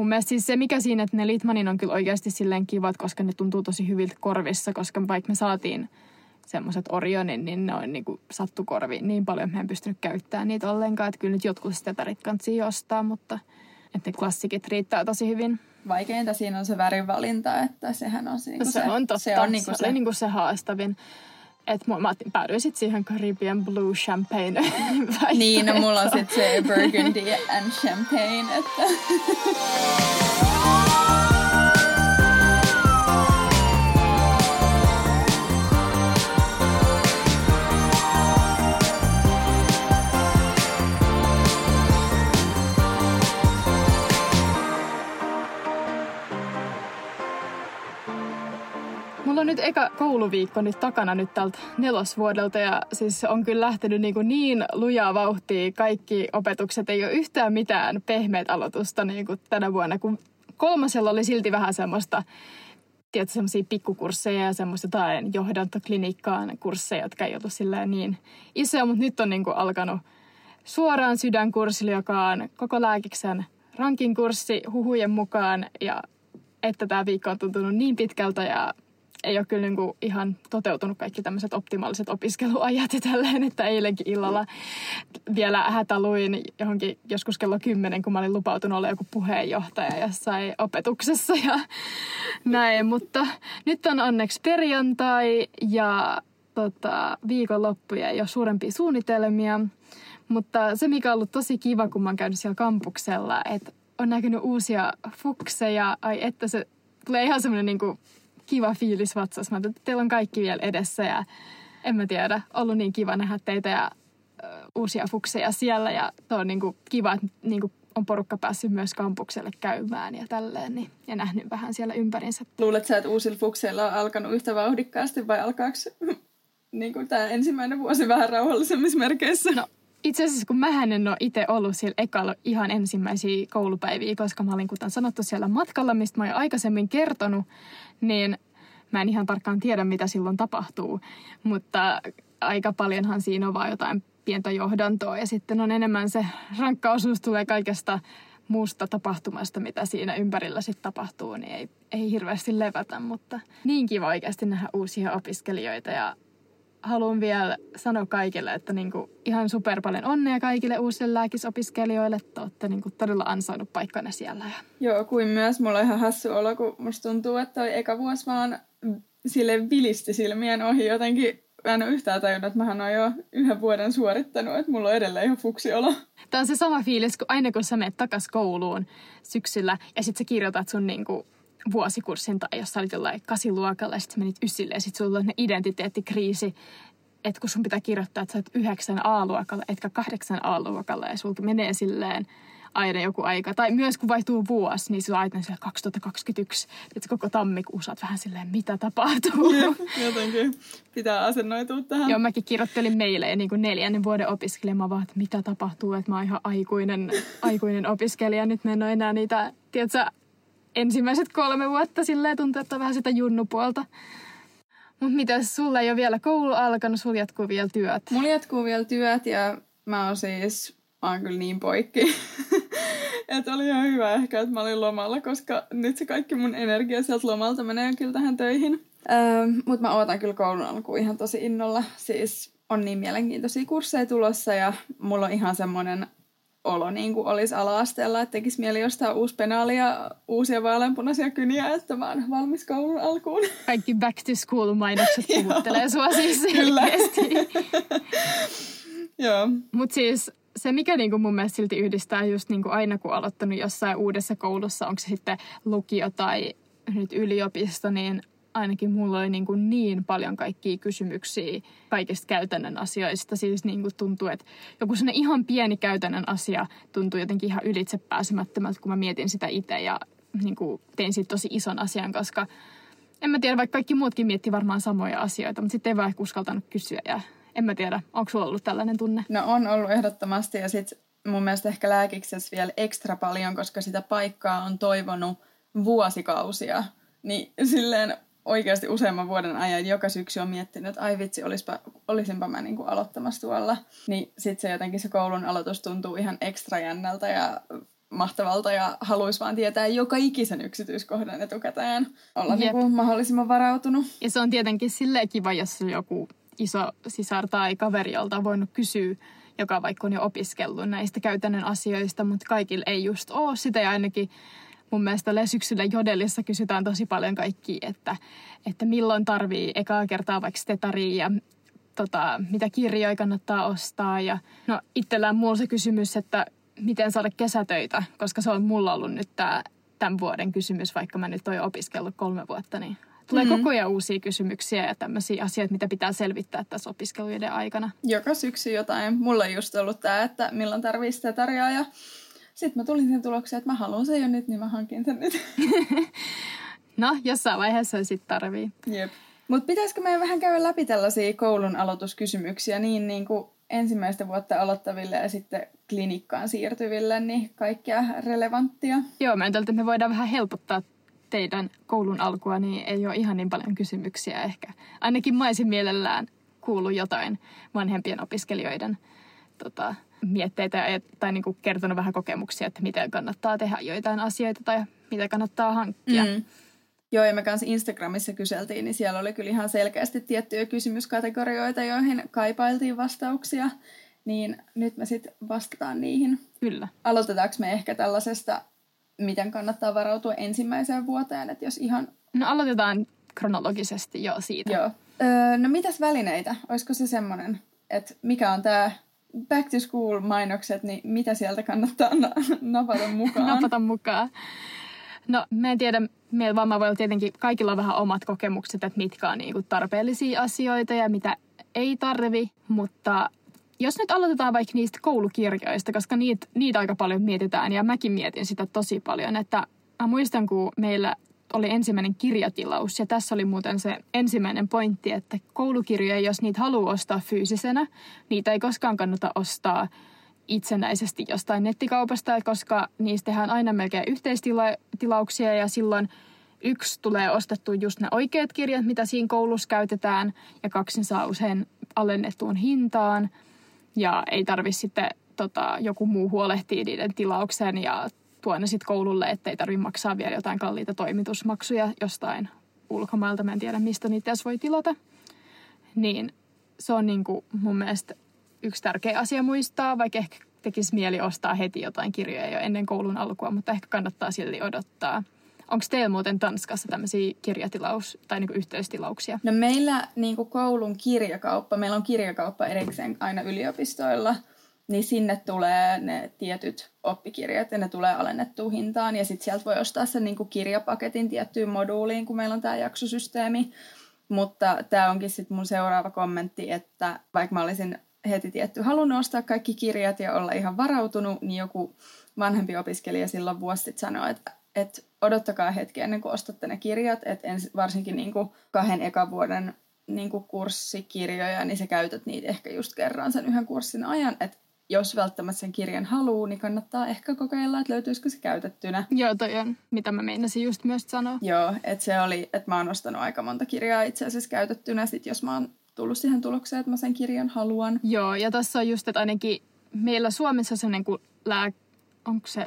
mun mielestä siis se, mikä siinä, että ne Litmanin on kyllä oikeasti silleen kivat, koska ne tuntuu tosi hyviltä korvissa, koska vaikka me saatiin semmoiset Orionin, niin ne on niinku sattu korviin niin paljon, että mä en pystynyt käyttämään niitä ollenkaan. Että kyllä nyt jotkut steterit kansi ostaa, mutta että ne klassikit riittää tosi hyvin. Vaikeinta siinä on se värivalinta, että sehän on se, niinku se, se on totta. Se on niinku se, se, niinku se haastavin. Että mä päädyin sitten siihen Caribbean Blue Champagne Niin, no mulla on sitten se Burgundy and Champagne, että... Mulla on nyt eka kouluviikko nyt takana nyt tältä nelosvuodelta ja siis on kyllä lähtenyt niin, kuin niin lujaa vauhtia. Kaikki opetukset ei ole yhtään mitään pehmeät aloitusta niin kuin tänä vuonna, kun kolmasella oli silti vähän semmoista tiedätkö, semmoisia pikkukursseja ja semmoista jotain johdantoklinikkaan kursseja, jotka ei ollut silleen niin isoja, mutta nyt on niin kuin alkanut suoraan sydänkurssille, joka on koko lääkiksen rankin kurssi huhujen mukaan ja että tämä viikko on tuntunut niin pitkältä ja ei ole kyllä niin kuin ihan toteutunut kaikki tämmöiset optimaaliset opiskeluajat ja tälleen, että eilenkin illalla vielä hätäluin johonkin joskus kello kymmenen, kun mä olin lupautunut olla joku puheenjohtaja jossain opetuksessa ja näin, mutta nyt on onneksi perjantai ja tota, viikonloppu ja jo suurempia suunnitelmia, mutta se mikä on ollut tosi kiva, kun mä oon käynyt siellä kampuksella, että on näkynyt uusia fukseja, ai että se tulee ihan semmoinen niin kuin kiva fiilis vatsassa. Mä että teillä on kaikki vielä edessä ja en mä tiedä, ollut niin kiva nähdä teitä ja uusia fukseja siellä ja tuo on niin kuin kiva, että niin kuin on porukka päässyt myös kampukselle käymään ja tälleen niin, ja nähnyt vähän siellä ympärinsä. Luulet sä, että uusilla fukseilla on alkanut yhtä vauhdikkaasti vai alkaako niin kuin tämä ensimmäinen vuosi vähän rauhallisemmissa merkeissä? No itse asiassa kun mähän en ole itse ollut siellä ekalla ihan ensimmäisiä koulupäiviä, koska mä olin kuten sanottu siellä matkalla, mistä mä oon aikaisemmin kertonut, niin mä en ihan tarkkaan tiedä, mitä silloin tapahtuu. Mutta aika paljonhan siinä on vaan jotain pientä johdantoa ja sitten on enemmän se rankka osuus tulee kaikesta muusta tapahtumasta, mitä siinä ympärillä sitten tapahtuu, niin ei, ei hirveästi levätä, mutta niin kiva oikeasti nähdä uusia opiskelijoita ja haluan vielä sanoa kaikille, että niinku ihan super paljon onnea kaikille uusille lääkisopiskelijoille, että olette niinku todella ansainnut paikkanne siellä. Joo, kuin myös mulla on ihan hassu olo, kun musta tuntuu, että toi eka vuosi vaan sille vilisti silmien ohi jotenkin. Mä en ole yhtään tajunnut, että mähän oon jo yhden vuoden suorittanut, että mulla on edelleen ihan fuksiolo. Tämä on se sama fiilis, kun aina kun sä menet takas kouluun syksyllä ja sit sä kirjoitat sun niinku vuosikurssin tai jos sä olit jollain kasiluokalla ja sitten menit ysille ja sitten sulla on identiteettikriisi, että kun sun pitää kirjoittaa, että sä oot yhdeksän A-luokalla, etkä kahdeksan A-luokalla ja sulla menee silleen aina joku aika. Tai myös kun vaihtuu vuosi, niin se on aina 2021. Että koko tammikuussa oot vähän silleen, mitä tapahtuu. Jotenkin pitää asennoitua tähän. Joo, mäkin kirjoittelin meille niin kuin neljännen vuoden opiskelemaan vaan, että mitä tapahtuu, että mä oon ihan aikuinen, aikuinen opiskelija. Nyt mä en ole enää niitä, tiedätkö, ensimmäiset kolme vuotta silleen tuntuu, että on vähän sitä junnupuolta. Mutta mitä sulla ei ole vielä koulu alkanut, sulla jatkuu vielä työt? Mulla jatkuu vielä työt ja mä oon siis, mä oon kyllä niin poikki. että oli ihan hyvä ehkä, että mä olin lomalla, koska nyt se kaikki mun energia sieltä lomalta menee kyllä tähän töihin. Öö, Mutta mä ootan kyllä koulun alkuun ihan tosi innolla. Siis on niin mielenkiintoisia kursseja tulossa ja mulla on ihan semmoinen olo niin kuin olisi ala-asteella, että tekisi mieli jostain uusi penaali ja uusia vaaleanpunaisia kyniä, että mä oon valmis koulun alkuun. Kaikki back to school mainokset puhuttelee sua siis Kyllä. Joo. Mutta siis se, mikä niinku mun mielestä silti yhdistää just niinku aina, kun aloittanut jossain uudessa koulussa, onko se sitten lukio tai nyt yliopisto, niin ainakin mulla oli niin, kuin niin paljon kaikkia kysymyksiä kaikista käytännön asioista. Siis niin kuin tuntuu, että joku sellainen ihan pieni käytännön asia tuntuu jotenkin ihan ylitse pääsemättömältä, kun mä mietin sitä itse ja niin kuin tein siitä tosi ison asian, koska en mä tiedä, vaikka kaikki muutkin mietti varmaan samoja asioita, mutta sitten ei vaan uskaltanut kysyä ja en mä tiedä, onko sulla ollut tällainen tunne? No on ollut ehdottomasti ja sitten mun mielestä ehkä lääkiksessä vielä ekstra paljon, koska sitä paikkaa on toivonut vuosikausia. Niin silleen oikeasti useamman vuoden ajan joka syksy on miettinyt, että ai vitsi, olispa, olisinpa mä niin kuin aloittamassa tuolla. Niin sitten se jotenkin se koulun aloitus tuntuu ihan ekstra jännältä ja mahtavalta ja haluaisi vaan tietää joka ikisen yksityiskohdan etukäteen. Olla Jep. niin kuin mahdollisimman varautunut. Ja se on tietenkin silleen kiva, jos on joku iso sisar tai kaveri, jolta on voinut kysyä, joka vaikka on jo opiskellut näistä käytännön asioista, mutta kaikilla ei just ole sitä. Ja ainakin mun mielestä tällä syksyllä Jodelissa kysytään tosi paljon kaikki, että, että milloin tarvii ekaa kertaa vaikka stetaria ja tota, mitä kirjoja kannattaa ostaa. Ja no itsellään mulla on se kysymys, että miten saada kesätöitä, koska se on mulla ollut nyt tää, tämän vuoden kysymys, vaikka mä nyt oon opiskellut kolme vuotta, niin tulee Mhm. mm-hmm. koko ajan uusia kysymyksiä ja tämmöisiä asioita, mitä pitää selvittää tässä opiskeluiden aikana. Joka syksy jotain. Mulla on just ollut tää, että milloin tarvii sitä tarjoaa ja sitten mä tulin sen tulokseen, että mä haluan sen jo nyt, niin mä hankin sen nyt. No, jossain vaiheessa se sitten tarvii. Jep. Mutta pitäisikö meidän vähän käydä läpi tällaisia koulun aloituskysymyksiä niin, niin kuin ensimmäistä vuotta aloittaville ja sitten klinikkaan siirtyville, niin kaikkea relevanttia. Joo, mä ajattelin, että me voidaan vähän helpottaa teidän koulun alkua, niin ei ole ihan niin paljon kysymyksiä ehkä. Ainakin mä olisin mielellään kuullut jotain vanhempien opiskelijoiden tota, mietteitä ja- tai niin kuin kertonut vähän kokemuksia, että miten kannattaa tehdä joitain asioita tai mitä kannattaa hankkia. Mm. Joo, ja me kanssa Instagramissa kyseltiin, niin siellä oli kyllä ihan selkeästi tiettyjä kysymyskategorioita, joihin kaipailtiin vastauksia. Niin nyt me sitten vastataan niihin. Kyllä. Aloitetaanko me ehkä tällaisesta, miten kannattaa varautua ensimmäiseen vuoteen, että jos ihan... No aloitetaan kronologisesti jo siitä. Joo. Öö, no mitäs välineitä? Olisiko se semmoinen, että mikä on tämä back to school mainokset, niin mitä sieltä kannattaa na- napata mukaan? napata mukaan. No, mä en tiedä, meillä vammaavoilla tietenkin kaikilla on vähän omat kokemukset, että mitkä on niinku tarpeellisia asioita ja mitä ei tarvi, mutta jos nyt aloitetaan vaikka niistä koulukirjoista, koska niitä, niitä aika paljon mietitään ja mäkin mietin sitä tosi paljon, että mä muistan, kun meillä oli ensimmäinen kirjatilaus. Ja tässä oli muuten se ensimmäinen pointti, että koulukirjoja, jos niitä haluaa ostaa fyysisenä, niitä ei koskaan kannata ostaa itsenäisesti jostain nettikaupasta, koska niistä tehdään aina melkein yhteistilauksia ja silloin yksi tulee ostettua just ne oikeat kirjat, mitä siinä koulussa käytetään ja kaksi ne saa usein alennettuun hintaan. Ja ei tarvi sitten tota, joku muu huolehtia niiden tilauksen ja tuo ne sitten koululle, ettei tarvi maksaa vielä jotain kalliita toimitusmaksuja jostain ulkomailta. Mä en tiedä, mistä niitä edes voi tilata. Niin se on niinku mun mielestä yksi tärkeä asia muistaa, vaikka ehkä tekisi mieli ostaa heti jotain kirjoja jo ennen koulun alkua, mutta ehkä kannattaa silti odottaa. Onko teillä muuten Tanskassa tämmöisiä kirjatilaus- tai niinku yhteistilauksia? No meillä niin kuin koulun kirjakauppa, meillä on kirjakauppa erikseen aina yliopistoilla, niin sinne tulee ne tietyt oppikirjat ja ne tulee alennettuun hintaan. Ja sitten sieltä voi ostaa sen niin kuin kirjapaketin tiettyyn moduuliin, kun meillä on tämä jaksosysteemi. Mutta tämä onkin sitten mun seuraava kommentti, että vaikka mä olisin heti tietty halunnut ostaa kaikki kirjat ja olla ihan varautunut, niin joku vanhempi opiskelija silloin vuosi sitten sanoi, että, että odottakaa hetki ennen kuin ostatte ne kirjat, että ens, varsinkin niin kuin kahden ekan vuoden niin kuin kurssikirjoja, niin sä käytät niitä ehkä just kerran sen yhden kurssin ajan, että jos välttämättä sen kirjan haluaa, niin kannattaa ehkä kokeilla, että löytyisikö se käytettynä. Joo, toi on, mitä mä meinasin just myös sanoa. Joo, että se oli, että mä oon ostanut aika monta kirjaa itse asiassa käytettynä, sit jos mä oon tullut siihen tulokseen, että mä sen kirjan haluan. Joo, ja tässä on just, että ainakin meillä Suomessa sellainen kuin lää... Onko se,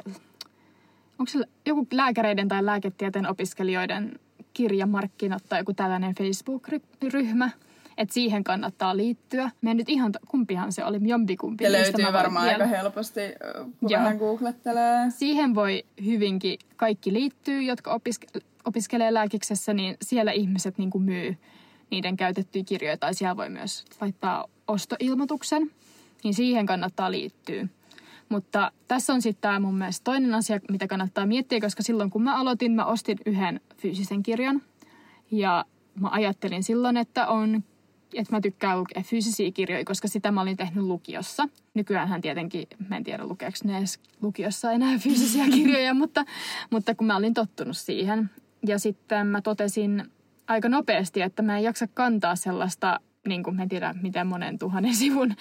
onko se joku lääkäreiden tai lääketieteen opiskelijoiden kirjamarkkinat tai joku tällainen Facebook-ryhmä, että siihen kannattaa liittyä. Mä en nyt ihan, kumpihan se oli, jompikumpi. Niistä löytyy varmaan vielä- aika helposti, kun Joo. vähän googlettelee. Siihen voi hyvinkin kaikki liittyy, jotka opiske- opiskelee lääkiksessä, niin siellä ihmiset niin kuin myy niiden käytettyjä kirjoja, tai siellä voi myös laittaa ostoilmoituksen, niin siihen kannattaa liittyä. Mutta tässä on sitten tämä mun mielestä toinen asia, mitä kannattaa miettiä, koska silloin kun mä aloitin, mä ostin yhden fyysisen kirjan. Ja mä ajattelin silloin, että on että mä tykkään lukea fyysisiä kirjoja, koska sitä mä olin tehnyt lukiossa. Nykyäänhän tietenkin, mä en tiedä lukeeko ne edes lukiossa enää fyysisiä kirjoja, mutta, mutta kun mä olin tottunut siihen. Ja sitten mä totesin aika nopeasti, että mä en jaksa kantaa sellaista, niin kuin mä en tiedä miten monen tuhannen sivun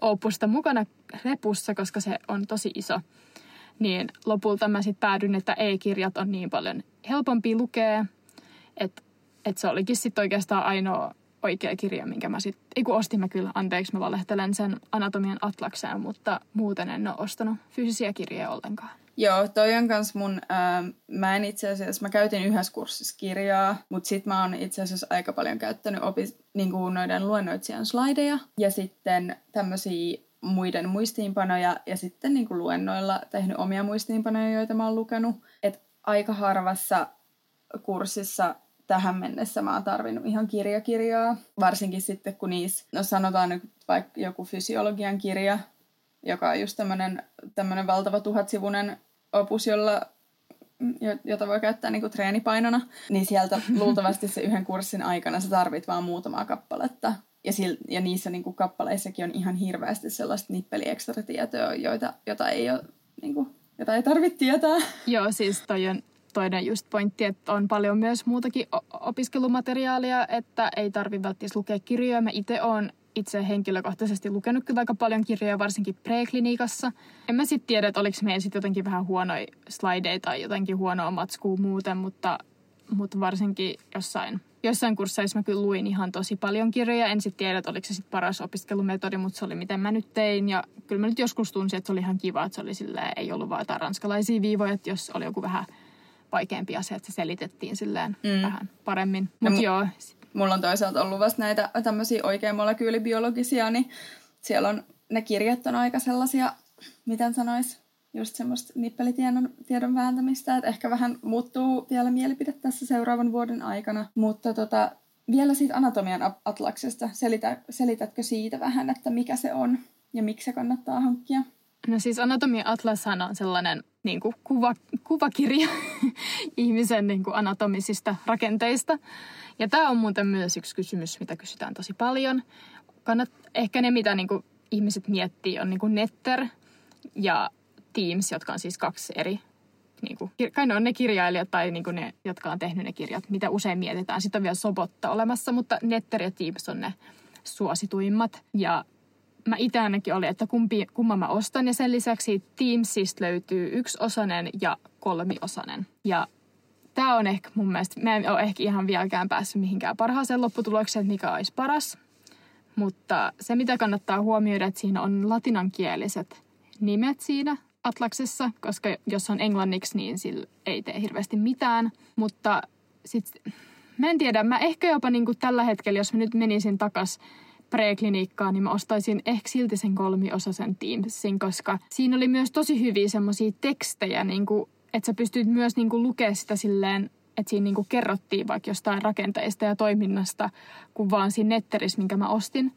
opusta mukana repussa, koska se on tosi iso. Niin lopulta mä sitten päädyin, että e-kirjat on niin paljon helpompi lukea, että että se olikin sitten oikeastaan ainoa oikea kirja, minkä mä sitten, ei kun ostin mä kyllä, anteeksi mä valehtelen sen anatomian atlakseen, mutta muuten en ole ostanut fyysisiä kirjoja ollenkaan. Joo, toi on kans mun, ää, mä en itse asiassa, mä käytin yhdessä kurssissa kirjaa, mutta sit mä oon itse asiassa aika paljon käyttänyt opis, niin kuin noiden luennoitsijan slideja ja sitten tämmöisiä muiden muistiinpanoja ja sitten niin kuin luennoilla tehnyt omia muistiinpanoja, joita mä oon lukenut. Et aika harvassa kurssissa tähän mennessä mä oon tarvinnut ihan kirjakirjaa, varsinkin sitten kun niissä, no sanotaan nyt vaikka joku fysiologian kirja, joka on just tämmöinen valtava tuhatsivunen opus, jolla, jota voi käyttää niinku treenipainona, niin sieltä luultavasti se yhden kurssin aikana sä tarvit vaan muutamaa kappaletta. Ja, sil, ja niissä niinku kappaleissakin on ihan hirveästi sellaista nippeliekstratietoa, joita, jota ei ole, niinku, jota ei tarvitse tietää. Joo, siis toi on toinen just pointti, että on paljon myös muutakin opiskelumateriaalia, että ei tarvitse välttämättä lukea kirjoja. Mä itse olen itse henkilökohtaisesti lukenut kyllä aika paljon kirjoja, varsinkin preklinikassa. En mä sitten tiedä, että oliko meidän sitten jotenkin vähän huonoja slideja tai jotenkin huonoa matskua muuten, mutta, mutta varsinkin jossain, jossain kursseissa mä kyllä luin ihan tosi paljon kirjoja. En sitten tiedä, että oliko se sitten paras opiskelumetodi, mutta se oli miten mä nyt tein. Ja kyllä mä nyt joskus tunsin, että se oli ihan kiva, että se oli silleen, ei ollut vaan jotain ranskalaisia viivoja, että jos oli joku vähän vaikeampi asia, että se selitettiin silleen mm. vähän paremmin. Mutta no, joo, mulla on toisaalta ollut vasta näitä tämmöisiä oikein molekyylibiologisia, niin siellä on, ne kirjat on aika sellaisia, miten sanois, just semmoista nippelitiedon tiedon vääntämistä, että ehkä vähän muuttuu vielä mielipide tässä seuraavan vuoden aikana. Mutta tota, vielä siitä anatomian atlaksesta, Selitä, selitätkö siitä vähän, että mikä se on ja miksi se kannattaa hankkia? No siis Anatomia Atlashan on sellainen niin kuin kuva, kuvakirja ihmisen niin kuin anatomisista rakenteista. Ja tämä on muuten myös yksi kysymys, mitä kysytään tosi paljon. Kannat, ehkä ne, mitä niin kuin ihmiset miettii, on niin kuin Netter ja Teams, jotka on siis kaksi eri niin kuin, kai ne on ne kirjailijat tai niin kuin ne, jotka on tehnyt ne kirjat, mitä usein mietitään. Sitten on vielä Sobotta olemassa, mutta Netter ja Teams on ne suosituimmat. Ja mä itse ainakin oli, että kumpi, kumman mä ostan. Ja sen lisäksi Teamsista löytyy yksiosainen ja kolmiosainen. Ja tämä on ehkä mun mielestä, mä en ole ehkä ihan vieläkään päässyt mihinkään parhaaseen lopputulokseen, että mikä olisi paras. Mutta se, mitä kannattaa huomioida, että siinä on latinankieliset nimet siinä Atlaksessa, koska jos on englanniksi, niin sillä ei tee hirveästi mitään. Mutta sitten, mä en tiedä, mä ehkä jopa niin kuin tällä hetkellä, jos mä nyt menisin takas preklinikkaan, niin mä ostaisin ehkä silti sen kolmiosaisen Teamsin, koska siinä oli myös tosi hyviä semmoisia tekstejä, niin kuin, että sä pystyt myös niin kuin lukemaan sitä silleen, että siinä niin kuin kerrottiin vaikka jostain rakenteista ja toiminnasta, kun vaan siinä netterissä, minkä mä ostin,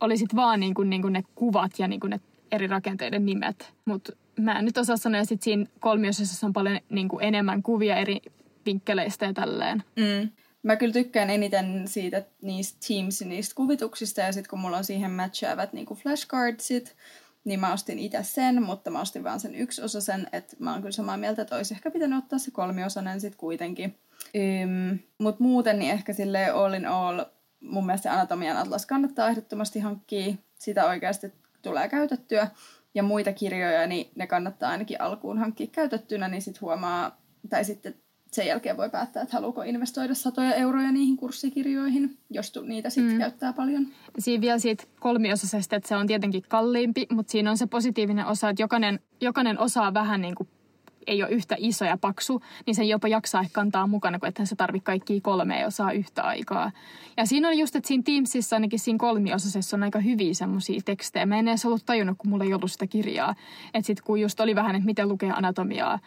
oli sitten vaan niin kuin, niin kuin ne kuvat ja niin kuin ne eri rakenteiden nimet. Mutta mä en nyt osaa sanoa, että siinä kolmiosassa on paljon niin kuin enemmän kuvia eri vinkkeleistä ja tälleen. Mm. Mä kyllä tykkään eniten siitä niistä Teams niistä kuvituksista ja sitten kun mulla on siihen matchaavat niinku flashcardsit, niin mä ostin itse sen, mutta mä ostin vaan sen yksi osa sen, että mä oon kyllä samaa mieltä, että olisi ehkä pitänyt ottaa se kolmiosainen sitten kuitenkin. Ym, mutta muuten niin ehkä sille all in all mun mielestä Anatomian atlas kannattaa ehdottomasti hankkia. Sitä oikeasti tulee käytettyä. Ja muita kirjoja, niin ne kannattaa ainakin alkuun hankkia käytettynä, niin sitten huomaa, tai sitten sen jälkeen voi päättää, että haluuko investoida satoja euroja niihin kurssikirjoihin, jos niitä sitten mm. käyttää paljon. Siinä vielä siitä kolmiosaisesta, että se on tietenkin kalliimpi, mutta siinä on se positiivinen osa, että jokainen, jokainen osaa vähän niin kuin ei ole yhtä iso ja paksu, niin sen jopa jaksaa ehkä kantaa mukana, kun ethän se tarvitse kaikkia kolmea osaa yhtä aikaa. Ja siinä on just, että siinä Teamsissa, ainakin siinä kolmiosaisessa on aika hyviä semmoisia tekstejä. Mä en edes ollut tajunnut, kun mulla ei ollut sitä kirjaa. Että sitten kun just oli vähän, että miten lukee anatomiaa,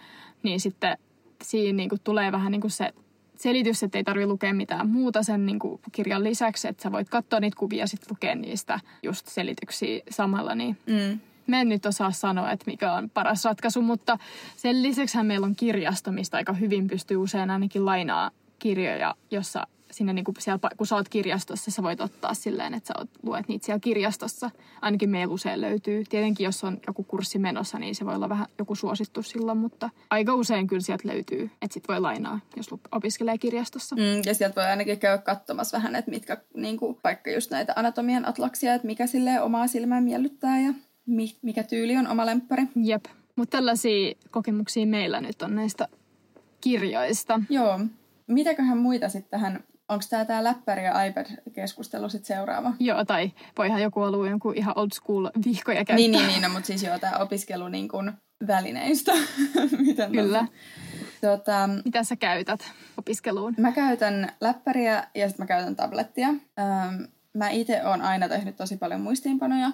niin sitten siinä niin kuin tulee vähän niin kuin se selitys, että ei tarvitse lukea mitään muuta sen niin kuin kirjan lisäksi, että sä voit katsoa niitä kuvia ja sitten lukea niistä just selityksiä samalla. Niin mm. Mä en nyt osaa sanoa, että mikä on paras ratkaisu, mutta sen lisäksi meillä on kirjasto, mistä aika hyvin pystyy usein ainakin lainaa kirjoja, jossa sinne niin kuin siellä, kun sä oot kirjastossa, sä voit ottaa silleen, että sä oot, luet niitä siellä kirjastossa. Ainakin meillä usein löytyy. Tietenkin, jos on joku kurssi menossa, niin se voi olla vähän joku suosittu silloin, mutta aika usein kyllä sieltä löytyy, että sit voi lainaa, jos opiskelee kirjastossa. Mm, ja sieltä voi ainakin käydä katsomassa vähän, että mitkä, niin kuin, vaikka just näitä anatomian atlaksia, että mikä sille omaa silmää miellyttää ja mikä tyyli on oma lemppari. Jep. Mutta tällaisia kokemuksia meillä nyt on näistä kirjoista. Joo. Mitäköhän muita sitten tähän Onko tämä tämä läppäri ja iPad-keskustelu sitten seuraava? Joo, tai voihan joku olla jonkun ihan old school vihkoja käyttää. Niin, niin, niin no, mutta siis joo, tämä opiskelu niin kun välineistä. Miten Kyllä. Tota, Mitä sä käytät opiskeluun? Mä käytän läppäriä ja sitten mä käytän tablettia. Ähm, mä itse oon aina tehnyt tosi paljon muistiinpanoja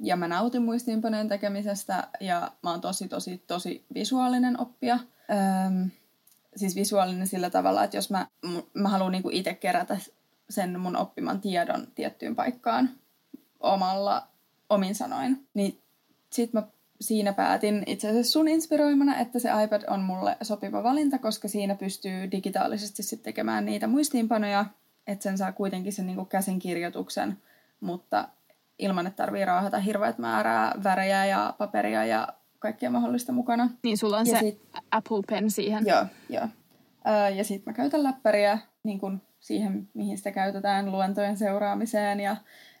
ja mä nautin muistiinpanojen tekemisestä ja mä oon tosi, tosi, tosi visuaalinen oppija. Ähm, siis visuaalinen sillä tavalla, että jos mä, mä haluan niinku itse kerätä sen mun oppiman tiedon tiettyyn paikkaan omalla, omin sanoin, niin sit mä siinä päätin itse asiassa sun inspiroimana, että se iPad on mulle sopiva valinta, koska siinä pystyy digitaalisesti sitten tekemään niitä muistiinpanoja, että sen saa kuitenkin sen niinku käsinkirjoituksen, mutta ilman, että tarvii raahata hirveät määrää värejä ja paperia ja kaikkea mahdollista mukana. Niin sulla on Ja se sit- Apple Pen siihen. Joo, joo. Öö, ja sitten mä käytän läppäriä niin kun siihen, mihin sitä käytetään luentojen seuraamiseen ja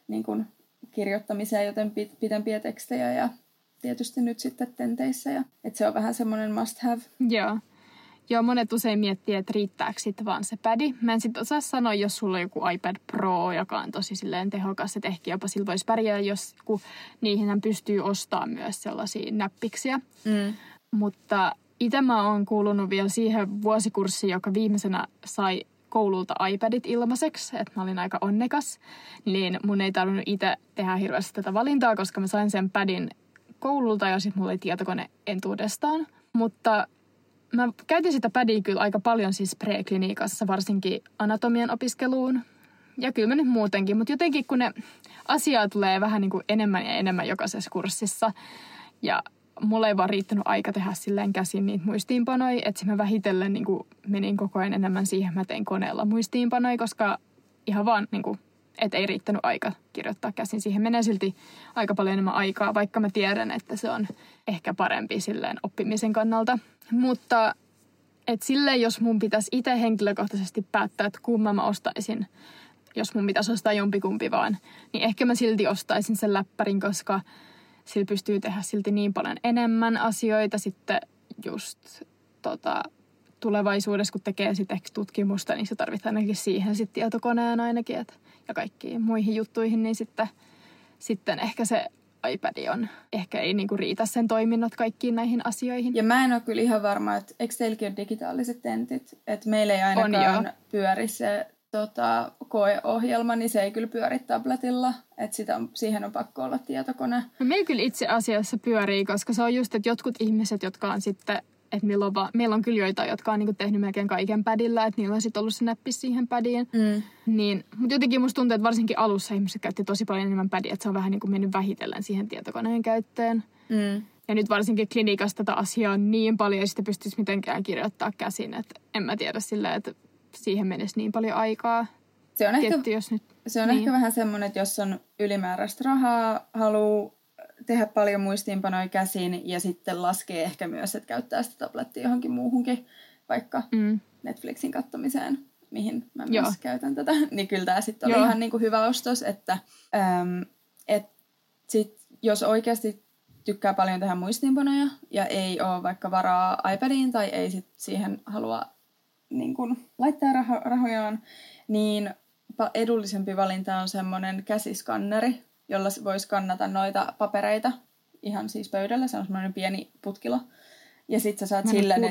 niin kun kirjoittamiseen, joten pit- pitempiä tekstejä ja tietysti nyt sitten tenteissä. Ja, et se on vähän semmoinen must have. Joo. Joo, monet usein miettii, että riittääkö sitten vaan se pädi. Mä en sitten osaa sanoa, jos sulla on joku iPad Pro, joka on tosi silleen tehokas, että ehkä jopa sillä voisi pärjää, jos kun niihin pystyy ostamaan myös sellaisia näppiksiä. Mm. Mutta itse mä oon kuulunut vielä siihen vuosikurssiin, joka viimeisenä sai koululta iPadit ilmaiseksi, että mä olin aika onnekas, niin mun ei tarvinnut itse tehdä hirveästi tätä valintaa, koska mä sain sen padin koululta ja sitten mulla oli tietokone entuudestaan. Mutta mä käytin sitä padia kyllä aika paljon siis preklinikassa, varsinkin anatomian opiskeluun. Ja kyllä mä nyt muutenkin, mutta jotenkin kun ne asiaa tulee vähän niin kuin enemmän ja enemmän jokaisessa kurssissa. Ja mulla ei vaan riittänyt aika tehdä silleen käsin niitä muistiinpanoja, että mä vähitellen niin kuin menin koko ajan enemmän siihen, mä tein koneella muistiinpanoja, koska ihan vaan niin kuin, et ei riittänyt aika kirjoittaa käsin. Siihen menee silti aika paljon enemmän aikaa, vaikka mä tiedän, että se on ehkä parempi silleen oppimisen kannalta. Mutta et silleen, jos mun pitäisi itse henkilökohtaisesti päättää, että kumman mä ostaisin, jos mun pitäisi ostaa jompikumpi vaan, niin ehkä mä silti ostaisin sen läppärin, koska sillä pystyy tehdä silti niin paljon enemmän asioita sitten just tota, tulevaisuudessa, kun tekee sitten tutkimusta, niin se tarvitaan ainakin siihen sitten tietokoneen ainakin, et, ja kaikkiin muihin juttuihin, niin sitten, sitten ehkä se iPad on, ehkä ei niinku riitä sen toiminnot kaikkiin näihin asioihin. Ja mä en ole kyllä ihan varma, että eikö teilläkin ole digitaaliset tentit? Että meillä ei ainakaan joo. pyöri se tota, koeohjelma, niin se ei kyllä pyöri tabletilla. Että sitä on, siihen on pakko olla tietokone. No, meillä kyllä itse asiassa pyörii, koska se on just, että jotkut ihmiset, jotka on sitten, että meillä on, va, meillä on kyllä joitain, jotka on niinku tehnyt melkein kaiken padilla, että niillä on sitten ollut se näppis siihen padiin. Mm. Niin, mutta jotenkin musta tuntuu, että varsinkin alussa ihmiset käytti tosi paljon enemmän padia, että se on vähän niin kuin mennyt vähitellen siihen tietokoneen käyttöön. Mm. Ja nyt varsinkin klinikassa tätä asiaa on niin paljon, ja sitten pystyisi mitenkään kirjoittaa käsin, että en mä tiedä sillä, että siihen menisi niin paljon aikaa. Se on, ehkä, Tietty, jos nyt... se on niin. ehkä vähän semmoinen, että jos on ylimääräistä rahaa, haluaa tehdä paljon muistiinpanoja käsin ja sitten laskee ehkä myös, että käyttää sitä tablettia johonkin muuhunkin, vaikka Mm. Netflixin kattomiseen, mihin mä myös Joo. käytän tätä, niin kyllä tämä sitten oli Joo. ihan niinku hyvä ostos, että äm, et sit, jos oikeasti tykkää paljon tehdä muistiinpanoja ja ei ole vaikka varaa iPadiin tai ei sit siihen halua niin kun, laittaa raho- rahojaan, niin edullisempi valinta on semmoinen käsiskanneri, jolla voisi skannata noita papereita ihan siis pöydällä. Se on semmoinen pieni putkilo. Ja sit sä saat Mä en sillä ne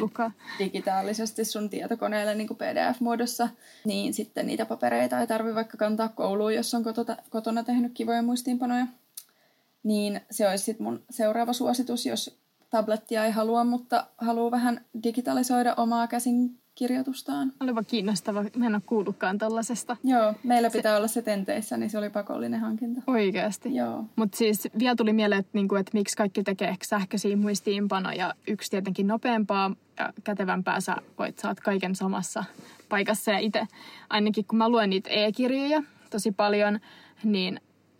digitaalisesti sun tietokoneelle niin kuin PDF-muodossa, niin sitten niitä papereita ei tarvi vaikka kantaa kouluun, jos on kotota, kotona tehnyt kivoja muistiinpanoja. Niin se olisi sitten mun seuraava suositus, jos tablettia ei halua, mutta haluaa vähän digitalisoida omaa käsinkirjoitustaan. Olipa kiinnostava. Mä en ole kuullutkaan tällaisesta. Joo, meillä pitää olla se tenteissä, niin se oli pakollinen hankinta. Oikeasti. Joo. Mutta siis vielä tuli mieleen, että, niinku, että miksi kaikki tekee ehkä sähköisiä muistiinpanoja. Yksi tietenkin nopeampaa ja kätevämpää sä voit saat kaiken samassa paikassa. Ja itse, ainakin kun mä luen niitä e-kirjoja tosi paljon, niin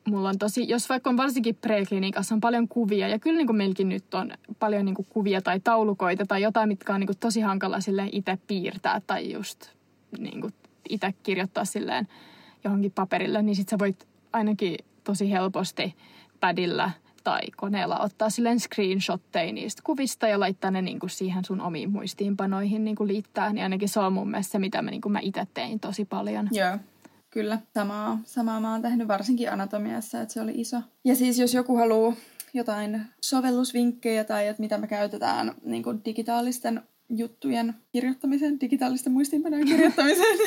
mulla on tosi, jos vaikka on varsinkin preklinikassa on paljon kuvia, ja kyllä niin kuin meilläkin nyt on paljon niin kuin kuvia tai taulukoita tai jotain, mitkä on niin kuin tosi hankala silleen itse piirtää tai just niin kuin itse kirjoittaa silleen johonkin paperille, niin sit sä voit ainakin tosi helposti padilla tai koneella ottaa silleen screenshotteja niistä kuvista ja laittaa ne niin kuin siihen sun omiin muistiinpanoihin niin kuin liittää. Niin ainakin se on mun mielestä se, mitä mä, niin kuin mä itse tein tosi paljon. Joo, kyllä. Samaa, samaa mä oon tehnyt varsinkin anatomiassa, että se oli iso. Ja siis jos joku haluaa jotain sovellusvinkkejä tai että mitä me käytetään niin kuin digitaalisten juttujen kirjoittamiseen, digitaalisten muistiinpanojen kirjoittamiseen,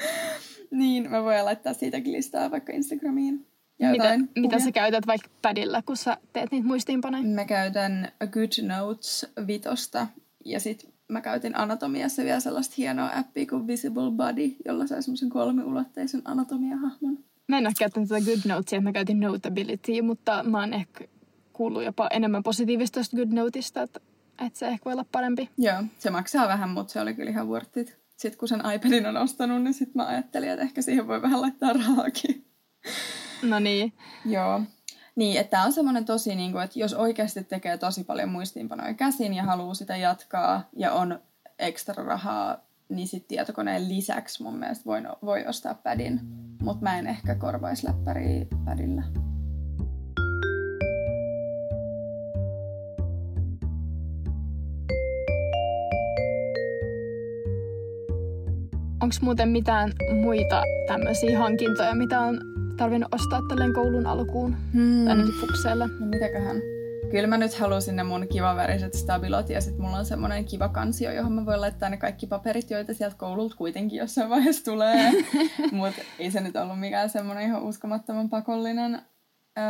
niin mä voin laittaa siitäkin listaa vaikka Instagramiin. Ja mitä, mitä sä käytät vaikka padilla, kun sä teet niitä muistiinpanoja? Mä käytän Good Notes vitosta ja sit mä käytin anatomiassa vielä sellaista hienoa appia kuin Visible Body, jolla sai semmoisen kolmiulotteisen anatomiahahmon. Mä en ole käyttänyt tätä Good Notesia, mä käytin Notability, mutta mä oon ehkä kuullut jopa enemmän positiivista Good Noteista, että, että se ehkä voi olla parempi. Joo, se maksaa vähän, mutta se oli kyllä ihan worth it. Sitten kun sen iPadin on ostanut, niin sitten mä ajattelin, että ehkä siihen voi vähän laittaa rahaakin. No niin. Joo. Niin, että tämä on semmoinen tosi, niin kuin, että jos oikeasti tekee tosi paljon muistiinpanoja käsin ja haluaa sitä jatkaa ja on ekstra rahaa, niin sitten tietokoneen lisäksi mun mielestä voi, voi ostaa padin. Mutta mä en ehkä korvaisi läppäriä padilla. Onko muuten mitään muita tämmöisiä hankintoja, mitä on tarvinnut ostaa tälleen koulun alkuun? Hmm. Ainakin fukseelle. No mitäköhän? Kyllä mä nyt halusin ne mun kivaväriset stabilot ja sitten mulla on semmoinen kiva kansio, johon mä voin laittaa ne kaikki paperit, joita sieltä koululta kuitenkin jossain vaiheessa tulee. Mutta ei se nyt ollut mikään semmoinen ihan uskomattoman pakollinen. Öö,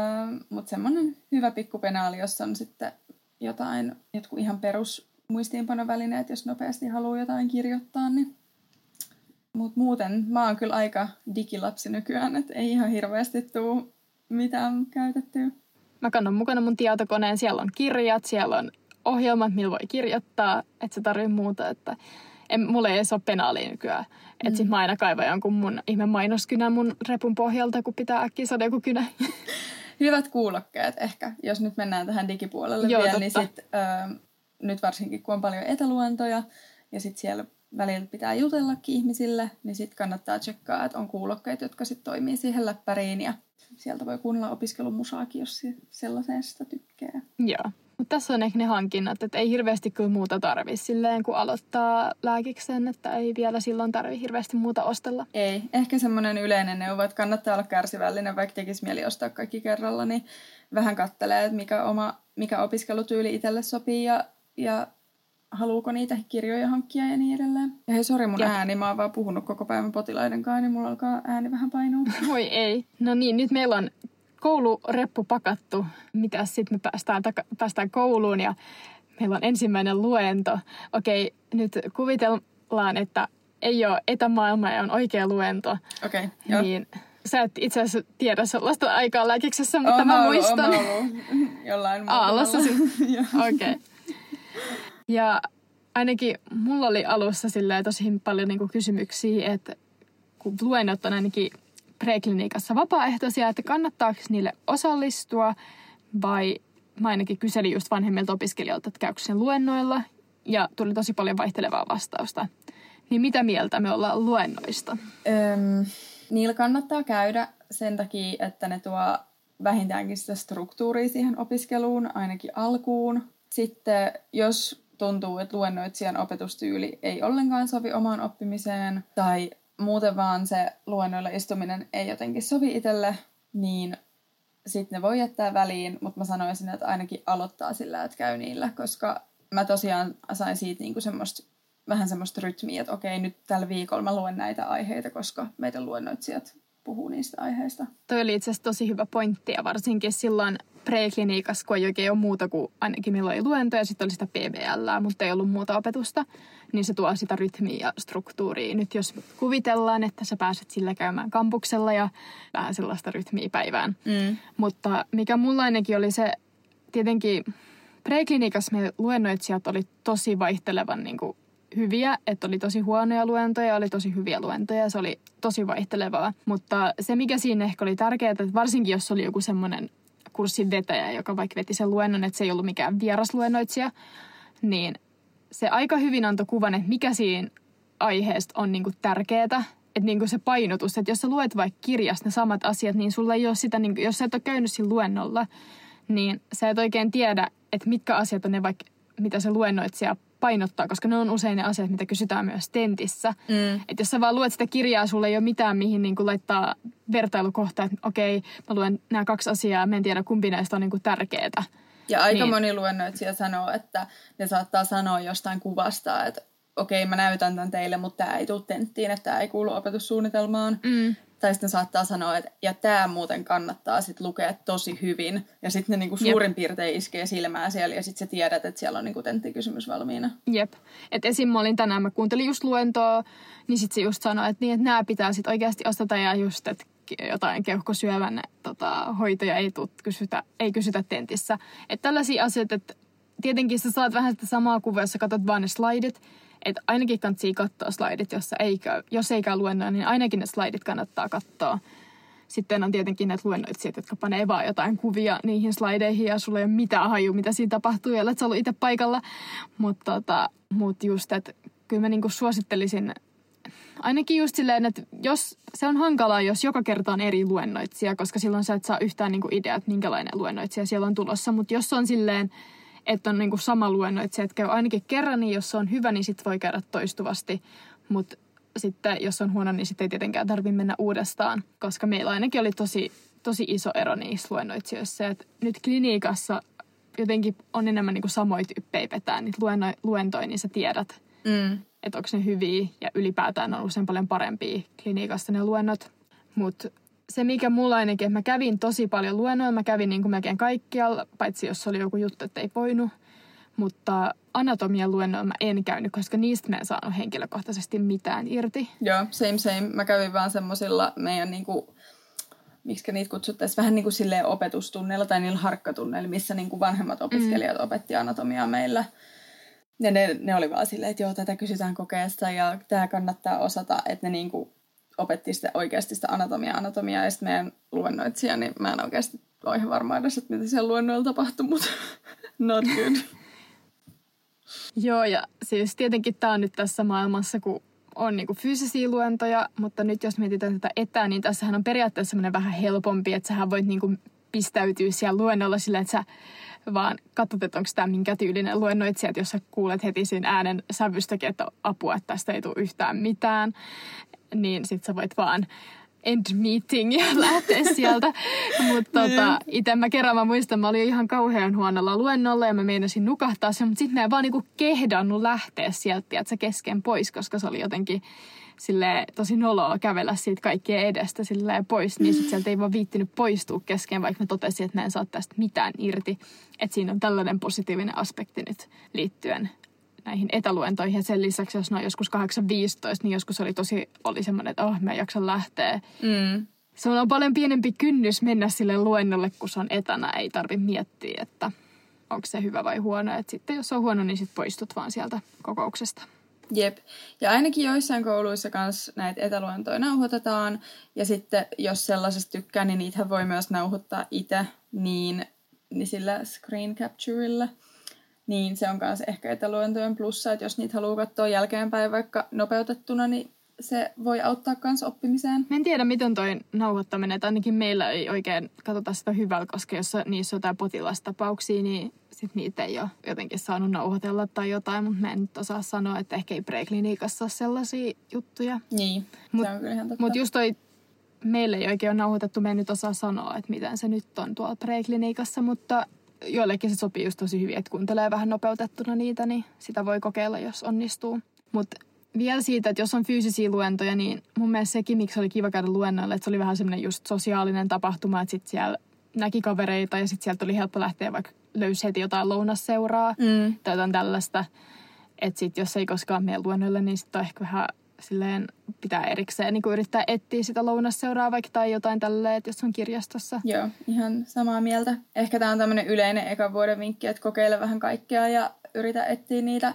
Mutta semmoinen hyvä pikkupenaali, jossa on sitten jotain, jotkut ihan perus muistiinpanovälineet, jos nopeasti haluaa jotain kirjoittaa, niin mutta muuten mä oon kyllä aika digilapsi nykyään, että ei ihan hirveästi tuu mitään käytettyä. Mä kannan mukana mun tietokoneen, siellä on kirjat, siellä on ohjelmat, millä voi kirjoittaa, että se tarvii muuta, että en, mulla ei edes ole penaalia nykyään. Että mm. sit mä aina kaivan jonkun mun ihme mainoskynä mun repun pohjalta, kun pitää äkkiä saada joku kynä. Hyvät kuulokkeet ehkä, jos nyt mennään tähän digipuolelle Joo, vielä, niin totta. niin sit, ö, nyt varsinkin kun on paljon etäluentoja ja sitten siellä välillä pitää jutellakin ihmisille, niin sitten kannattaa tsekkaa, että on kuulokkeet, jotka sitten toimii siihen läppäriin ja sieltä voi kuunnella opiskelumusaakin, jos sellaisesta tykkää. Joo. Mutta tässä on ehkä ne hankinnat, että ei hirveästi kyllä muuta tarvi silleen, kun aloittaa lääkiksen, että ei vielä silloin tarvi hirveästi muuta ostella. Ei. Ehkä semmoinen yleinen neuvo, että kannattaa olla kärsivällinen, vaikka tekisi mieli ostaa kaikki kerralla, niin vähän kattelee, että mikä, oma, mikä opiskelutyyli itselle sopii ja, ja haluuko niitä kirjoja hankkia ja niin edelleen. Ja hei, sori mun ja. ääni, mä oon vaan puhunut koko päivän potilaiden kanssa, niin mulla alkaa ääni vähän painua. Voi ei. No niin, nyt meillä on koulureppu pakattu. Mitä sitten me päästään, taka- päästään kouluun ja meillä on ensimmäinen luento. Okei, nyt kuvitellaan, että ei ole etämaailma ja on oikea luento. Okei, okay, Niin sä et itse asiassa tiedä sellaista aikaa lääkiksessä, mutta oon mä ollut, muistan. Jollain muuta. Aallossa Okei. Okay. Ja ainakin mulla oli alussa tosi paljon niin kysymyksiä, että kun luennot on ainakin preklinikassa vapaaehtoisia, että kannattaako niille osallistua vai mä ainakin kyselin just vanhemmilta opiskelijoilta, että käykö sen luennoilla ja tuli tosi paljon vaihtelevaa vastausta. Niin mitä mieltä me ollaan luennoista? Öm, niillä kannattaa käydä sen takia, että ne tuo vähintäänkin sitä struktuuria siihen opiskeluun, ainakin alkuun. Sitten jos tuntuu, että luennoitsijan opetustyyli ei ollenkaan sovi omaan oppimiseen tai muuten vaan se luennoilla istuminen ei jotenkin sovi itselle, niin sitten ne voi jättää väliin, mutta mä sanoisin, että ainakin aloittaa sillä, että käy niillä, koska mä tosiaan sain siitä niinku semmoista, vähän semmoista rytmiä, että okei, nyt tällä viikolla mä luen näitä aiheita, koska meidän luennoitsijat puhuu niistä aiheista. Toi oli itse asiassa tosi hyvä pointti ja varsinkin silloin prekliniikassa, kun ei oikein ole muuta kuin ainakin milloin ei luentoja, sitten oli sitä PBL, mutta ei ollut muuta opetusta, niin se tuo sitä rytmiä ja struktuuria. Nyt jos kuvitellaan, että sä pääset sillä käymään kampuksella ja vähän sellaista rytmiä päivään. Mm. Mutta mikä mulla ainakin oli se, tietenkin preklinikassa me luennoitsijat oli tosi vaihtelevan niin kuin hyviä, että oli tosi huonoja luentoja, oli tosi hyviä luentoja, se oli tosi vaihtelevaa. Mutta se, mikä siinä ehkä oli tärkeää, että varsinkin jos oli joku semmoinen kurssin vetäjä, joka vaikka veti sen luennon, että se ei ollut mikään vierasluennoitsija, niin se aika hyvin antoi kuvan, että mikä siinä aiheesta on niinku tärkeää, että niinku se painotus, että jos sä luet vaikka kirjasta ne samat asiat, niin sulla ei ole sitä, niinku, jos sä et ole käynyt siinä luennolla, niin sä et oikein tiedä, että mitkä asiat on ne vaikka, mitä se luennoitsija painottaa, koska ne on usein ne asiat, mitä kysytään myös tentissä. Mm. Että jos sä vaan luet sitä kirjaa, sulle ei ole mitään, mihin niin kuin laittaa vertailukohta, että okei, mä luen nämä kaksi asiaa, mä en tiedä kumpi näistä on niin kuin tärkeää. Ja aika Niin. moni luennoitsija sanoo, että ne saattaa sanoa jostain kuvasta, että okei, mä näytän tämän teille, mutta tämä ei tule tenttiin, että tämä ei kuulu opetussuunnitelmaan. Mm. Tai sitten saattaa sanoa, että ja tämä muuten kannattaa sit lukea tosi hyvin. Ja sitten ne niinku Jep. suurin piirtein iskee silmään siellä ja sitten sä tiedät, että siellä on niinku tenttikysymys valmiina. Jep. Et esim. mä olin tänään, mä kuuntelin just luentoa, niin sit se just sanoi, että, niin, että nämä pitää sit oikeasti ostata ja just, että jotain keuhkosyövän tota, hoitoja ei, tuu, kysytä, ei kysytä tentissä. Että tällaisia asioita, että tietenkin sä saat vähän sitä samaa kuvaa, jos sä katsot vaan ne slaidit. Että ainakin kannattaa katsoa slaidit, jos, ei käy, jos ei käy luennoa, niin ainakin ne slaidit kannattaa katsoa. Sitten on tietenkin näitä luennoitsijat, jotka panee vaan jotain kuvia niihin slaideihin ja sulla ei ole mitään haju, mitä siinä tapahtuu, ja olet ollut itse paikalla. Mutta tota, mut just, että kyllä mä niinku suosittelisin ainakin just silleen, että jos se on hankalaa, jos joka kerta on eri luennoitsija, koska silloin sä et saa yhtään niinku ideaa, että minkälainen luennoitsija siellä on tulossa. Mutta jos on silleen, että on niinku sama luennoitsija, että käy ainakin kerran, niin jos se on hyvä, niin sit voi käydä toistuvasti. Mutta sitten jos on huono, niin sitten ei tietenkään tarvitse mennä uudestaan, koska meillä ainakin oli tosi, tosi iso ero niissä luennoitsijoissa. Et nyt kliniikassa jotenkin on enemmän niinku samoja tyyppejä vetää niitä luenno, luentoja, niin sä tiedät, Mm. että onko ne hyviä ja ylipäätään on usein paljon parempia klinikasta ne luennot. Mutta se, mikä mulla ainakin, että mä kävin tosi paljon luennoilla, mä kävin niin kuin melkein kaikkialla, paitsi jos oli joku juttu, että ei voinut. Mutta anatomian luennoilla mä en käynyt, koska niistä mä en saanut henkilökohtaisesti mitään irti. Joo, same same. Mä kävin vaan semmosilla meidän niinku, miksi niitä kutsuttaisiin, vähän niin kuin silleen opetustunneilla tai niillä harkkatunneilla, missä niinku vanhemmat opiskelijat mm. opetti anatomiaa meillä. Ja ne, ne oli vaan silleen, että joo, tätä kysytään kokeesta ja tämä kannattaa osata, että ne niinku opetti sitä oikeasti sitä anatomiaa, anatomiaa ja sitten meidän luennoitsija, niin mä en oikeasti ole ihan varma edes, että mitä siellä luennoilla tapahtui, mutta not good. Joo, ja siis tietenkin tämä on nyt tässä maailmassa, kun on niinku fyysisiä luentoja, mutta nyt jos mietitään tätä etää, niin tässähän on periaatteessa semmoinen vähän helpompi, että sähän voit niinku pistäytyä siellä luennolla sillä, että sä vaan katsot, että onko tämä minkä tyylinen luennoitsija, että jos sä kuulet heti siinä äänen sävystäkin, että apua, että tästä ei tule yhtään mitään, niin sit sä voit vaan end meeting ja lähteä sieltä. Mutta tota, itse mä kerran mä muistan, mä olin ihan kauhean huonolla luennolla ja mä meinasin nukahtaa sen, mutta sitten mä en vaan niinku kehdannut lähteä sieltä, että se kesken pois, koska se oli jotenkin sille tosi noloa kävellä siitä kaikkien edestä silleen pois, niin sit sieltä ei vaan viittinyt poistua kesken, vaikka mä totesin, että mä en saa tästä mitään irti. Että siinä on tällainen positiivinen aspekti nyt liittyen näihin etäluentoihin. Ja sen lisäksi, jos ne on joskus 8.15, niin joskus oli tosi, oli semmoinen, että oh, mä en jaksa lähteä. Mm. Se on paljon pienempi kynnys mennä sille luennolle, kun se on etänä. Ei tarvi miettiä, että onko se hyvä vai huono. Et sitten jos on huono, niin sit poistut vaan sieltä kokouksesta. Jep. Ja ainakin joissain kouluissa kanssa näitä etäluentoja nauhoitetaan. Ja sitten jos sellaisesta tykkää, niin niitä voi myös nauhoittaa itse niin, niin sillä screen capturella. Niin se on myös ehkä etäluentojen plussa, että jos niitä haluaa katsoa jälkeenpäin vaikka nopeutettuna, niin se voi auttaa myös oppimiseen. Mä en tiedä, miten toi nauhoittaminen, että ainakin meillä ei oikein katsota sitä hyvällä, koska jos niissä on jotain potilastapauksia, niin sit niitä ei ole jotenkin saanut nauhoitella tai jotain, mutta mä en nyt osaa sanoa, että ehkä ei preklinikassa ole sellaisia juttuja. Niin, Mut- se on kyllä ihan totta. Mutta just toi, meille ei oikein ole nauhoitettu, me en nyt osaa sanoa, että miten se nyt on tuolla preklinikassa, mutta joillekin se sopii just tosi hyvin, että kuuntelee vähän nopeutettuna niitä, niin sitä voi kokeilla, jos onnistuu. Mutta vielä siitä, että jos on fyysisiä luentoja, niin mun mielestä sekin, miksi oli kiva käydä luennoille, että se oli vähän semmoinen just sosiaalinen tapahtuma, että sitten siellä näki kavereita ja sitten sieltä oli helppo lähteä vaikka löysi heti jotain lounasseuraa Mm. tai jotain tällaista. Että sitten jos ei koskaan mene luennoille, niin sitten on ehkä vähän silleen pitää erikseen niin yrittää etsiä sitä lounasseuraa vaikka tai jotain tälleen, että jos on kirjastossa. Joo, ihan samaa mieltä. Ehkä tämä on tämmöinen yleinen ekan vuoden vinkki, että kokeile vähän kaikkea ja yritä etsiä niitä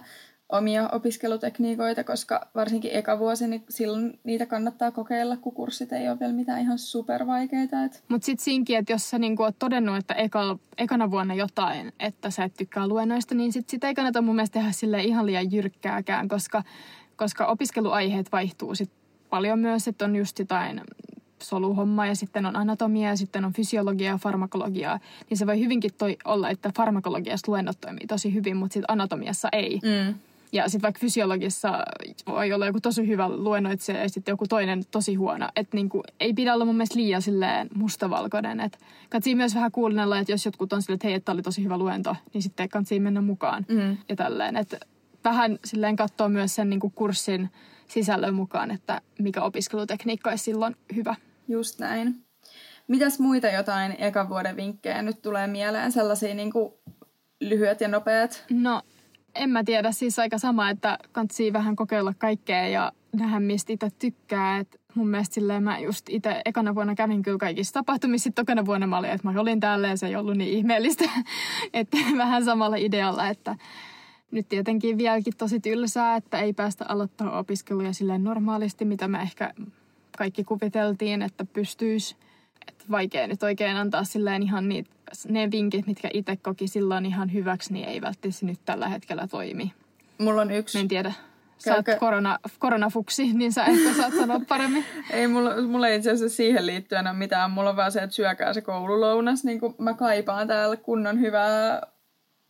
omia opiskelutekniikoita, koska varsinkin eka vuosi, niin silloin niitä kannattaa kokeilla, kun kurssit ei ole vielä mitään ihan supervaikeita. Et... Mutta sitten siinkin, että jos sä niinku oot todennut, että ekal, ekana vuonna jotain, että sä et tykkää luennoista, niin sit sitä ei kannata mun mielestä tehdä sille ihan liian jyrkkääkään, koska, koska opiskeluaiheet vaihtuu sit paljon myös, että on just jotain soluhommaa ja sitten on anatomia ja sitten on fysiologiaa ja farmakologiaa, niin se voi hyvinkin toi olla, että farmakologiassa luennot toimii tosi hyvin, mutta sitten anatomiassa ei. Mm. Ja sitten vaikka fysiologissa voi olla joku tosi hyvä luennoitsija ja sitten joku toinen tosi huono. Että niinku, ei pidä olla mun mielestä liian silleen mustavalkoinen. Että katsii myös vähän kuunnella, että jos jotkut on silleen, että hei, että oli tosi hyvä luento, niin sitten katsii mennä mukaan. Mm. Ja tälleen, että vähän silleen katsoa myös sen niinku kurssin sisällön mukaan, että mikä opiskelutekniikka olisi silloin hyvä. Just näin. Mitäs muita jotain ekan vuoden vinkkejä nyt tulee mieleen? Sellaisia niin kuin lyhyet ja nopeat? No, en mä tiedä. Siis aika sama, että kantsii vähän kokeilla kaikkea ja nähdä, mistä itse tykkää. Et mun mielestä silleen mä just itse ekana vuonna kävin kyllä kaikissa tapahtumissa. Sitten tokana vuonna mä olin, että mä olin täällä ja se ei ollut niin ihmeellistä. että vähän samalla idealla, että nyt tietenkin vieläkin tosi tylsää, että ei päästä aloittaa opiskeluja silleen normaalisti, mitä me ehkä kaikki kuviteltiin, että pystyisi. Että vaikea nyt oikein antaa silleen ihan niitä, ne vinkit, mitkä itse koki silloin ihan hyväksi, niin ei välttämättä nyt tällä hetkellä toimi. Mulla on yksi. Mä en tiedä. Sä oot korona, koronafuksi, niin sä ehkä saat sanoa paremmin. ei, mulla, mulla ei itse asiassa siihen liittyen ole mitään. Mulla on vaan se, että syökää se koululounas. Niin mä kaipaan täällä kunnon hyvää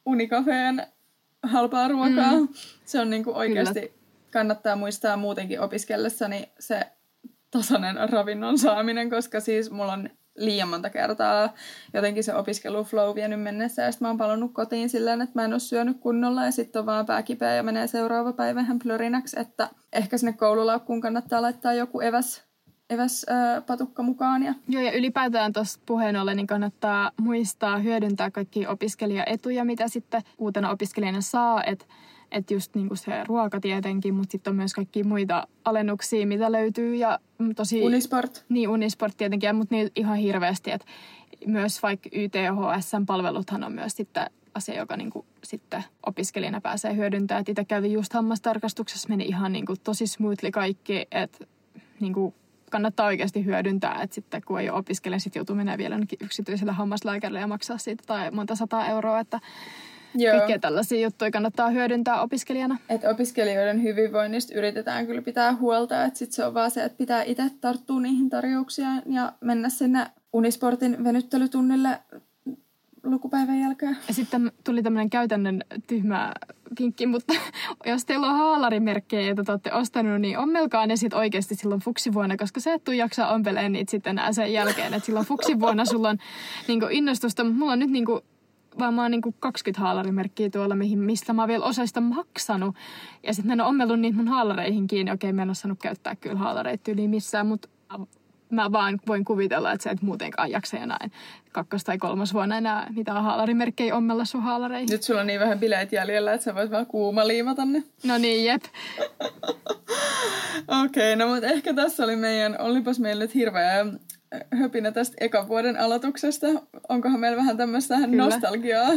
unikafeen halpaa ruokaa. Mm. Se on niin kuin oikeasti, Kyllä. kannattaa muistaa muutenkin opiskellessani se tasainen ravinnon saaminen, koska siis mulla on liian monta kertaa jotenkin se opiskeluflow vienyt mennessä ja sitten mä oon palannut kotiin silleen, että mä en ole syönyt kunnolla ja sitten on vaan pää kipeä ja menee seuraava päivä ihan plörinäksi, että ehkä sinne koululaukkuun kannattaa laittaa joku eväs eväs äh, patukka mukaan. Ja... Joo, ja ylipäätään tuossa puheen ollen niin kannattaa muistaa hyödyntää kaikki opiskelijaetuja, mitä sitten uutena opiskelijana saa. Että et just niin kuin se ruoka tietenkin, mutta sitten on myös kaikki muita alennuksia, mitä löytyy. Ja tosi, Unisport. Niin, Unisport tietenkin, mutta niin ihan hirveästi. Että myös vaikka YTHS-palveluthan on myös sitten asia, joka niin kuin sitten opiskelijana pääsee hyödyntämään. Itse kävin just hammastarkastuksessa, meni ihan niin kuin tosi smoothly kaikki, että niin kuin kannattaa oikeasti hyödyntää, että sitten kun ei ole opiskelija, sitten joutuu menemään vielä yksityiselle hammaslääkärille ja maksaa siitä tai monta sataa euroa, että Joo. kaikkea tällaisia juttuja kannattaa hyödyntää opiskelijana. Et opiskelijoiden hyvinvoinnista yritetään kyllä pitää huolta, että sit se on vaan se, että pitää itse tarttua niihin tarjouksiin ja mennä sinne Unisportin venyttelytunnille lukupäivän jälkeen. Sitten tuli tämmöinen käytännön tyhmä vinkki, mutta jos teillä on haalarimerkkejä, joita te olette ostanut, niin ommelkaa ne sitten oikeasti silloin fuksivuonna, koska se et tuu jaksaa ompeleen niitä sitten enää sen jälkeen. Että silloin fuksivuonna sulla on niinku innostusta, mutta mulla on nyt niinku vaan mä oon niinku 20 haalarimerkkiä tuolla, mihin, mistä mä oon vielä osaista maksanut. Ja sitten mä en ole ommellut niitä mun haalareihin kiinni. Okei, mä en ole saanut käyttää kyllä haalareita yli missään, mutta mä vaan voin kuvitella, että sä et muutenkaan jaksa näin kakkos- tai kolmas vuonna enää mitään haalarimerkkejä ommella sun haalareihin. Nyt sulla on niin vähän bileet jäljellä, että sä voit vaan kuuma liimata ne. No niin, jep. Okei, okay, no mutta ehkä tässä oli meidän, olipas meillä nyt hirveä höpinä tästä ekan vuoden aloituksesta. Onkohan meillä vähän tämmöistä nostalgiaa,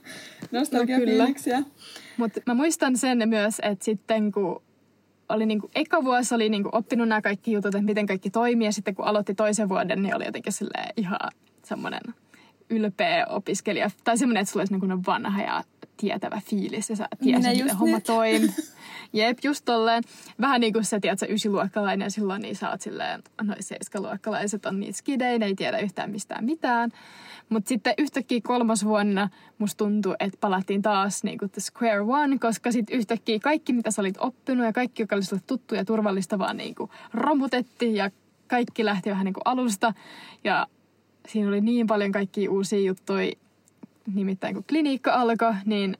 nostalgiafiiliksiä? No Mutta mä muistan sen myös, että sitten kun oli niinku, eka vuosi oli niinku oppinut nämä kaikki jutut, että miten kaikki toimii. Ja sitten kun aloitti toisen vuoden, niin oli jotenkin ihan semmoinen ylpeä opiskelija. Tai semmoinen, että sulla olisi niinku vanha ja tietävä fiilis ja sä tiesit, miten homma toimii. Jep, just tolleen. Vähän niin kuin sä tiedät, sä ysiluokkalainen ja silloin niin sä oot silleen, noin seiskaluokkalaiset on niitä skidejä, ne ei tiedä yhtään mistään mitään. Mutta sitten yhtäkkiä kolmas vuonna musta tuntui, että palattiin taas niin kuin the square one, koska sitten yhtäkkiä kaikki, mitä sä olit oppinut ja kaikki, joka oli sulle tuttu ja turvallista, vaan niin kuin romutettiin ja kaikki lähti vähän niin kuin alusta. Ja siinä oli niin paljon kaikkia uusia juttuja, nimittäin kun klinikka alkoi, niin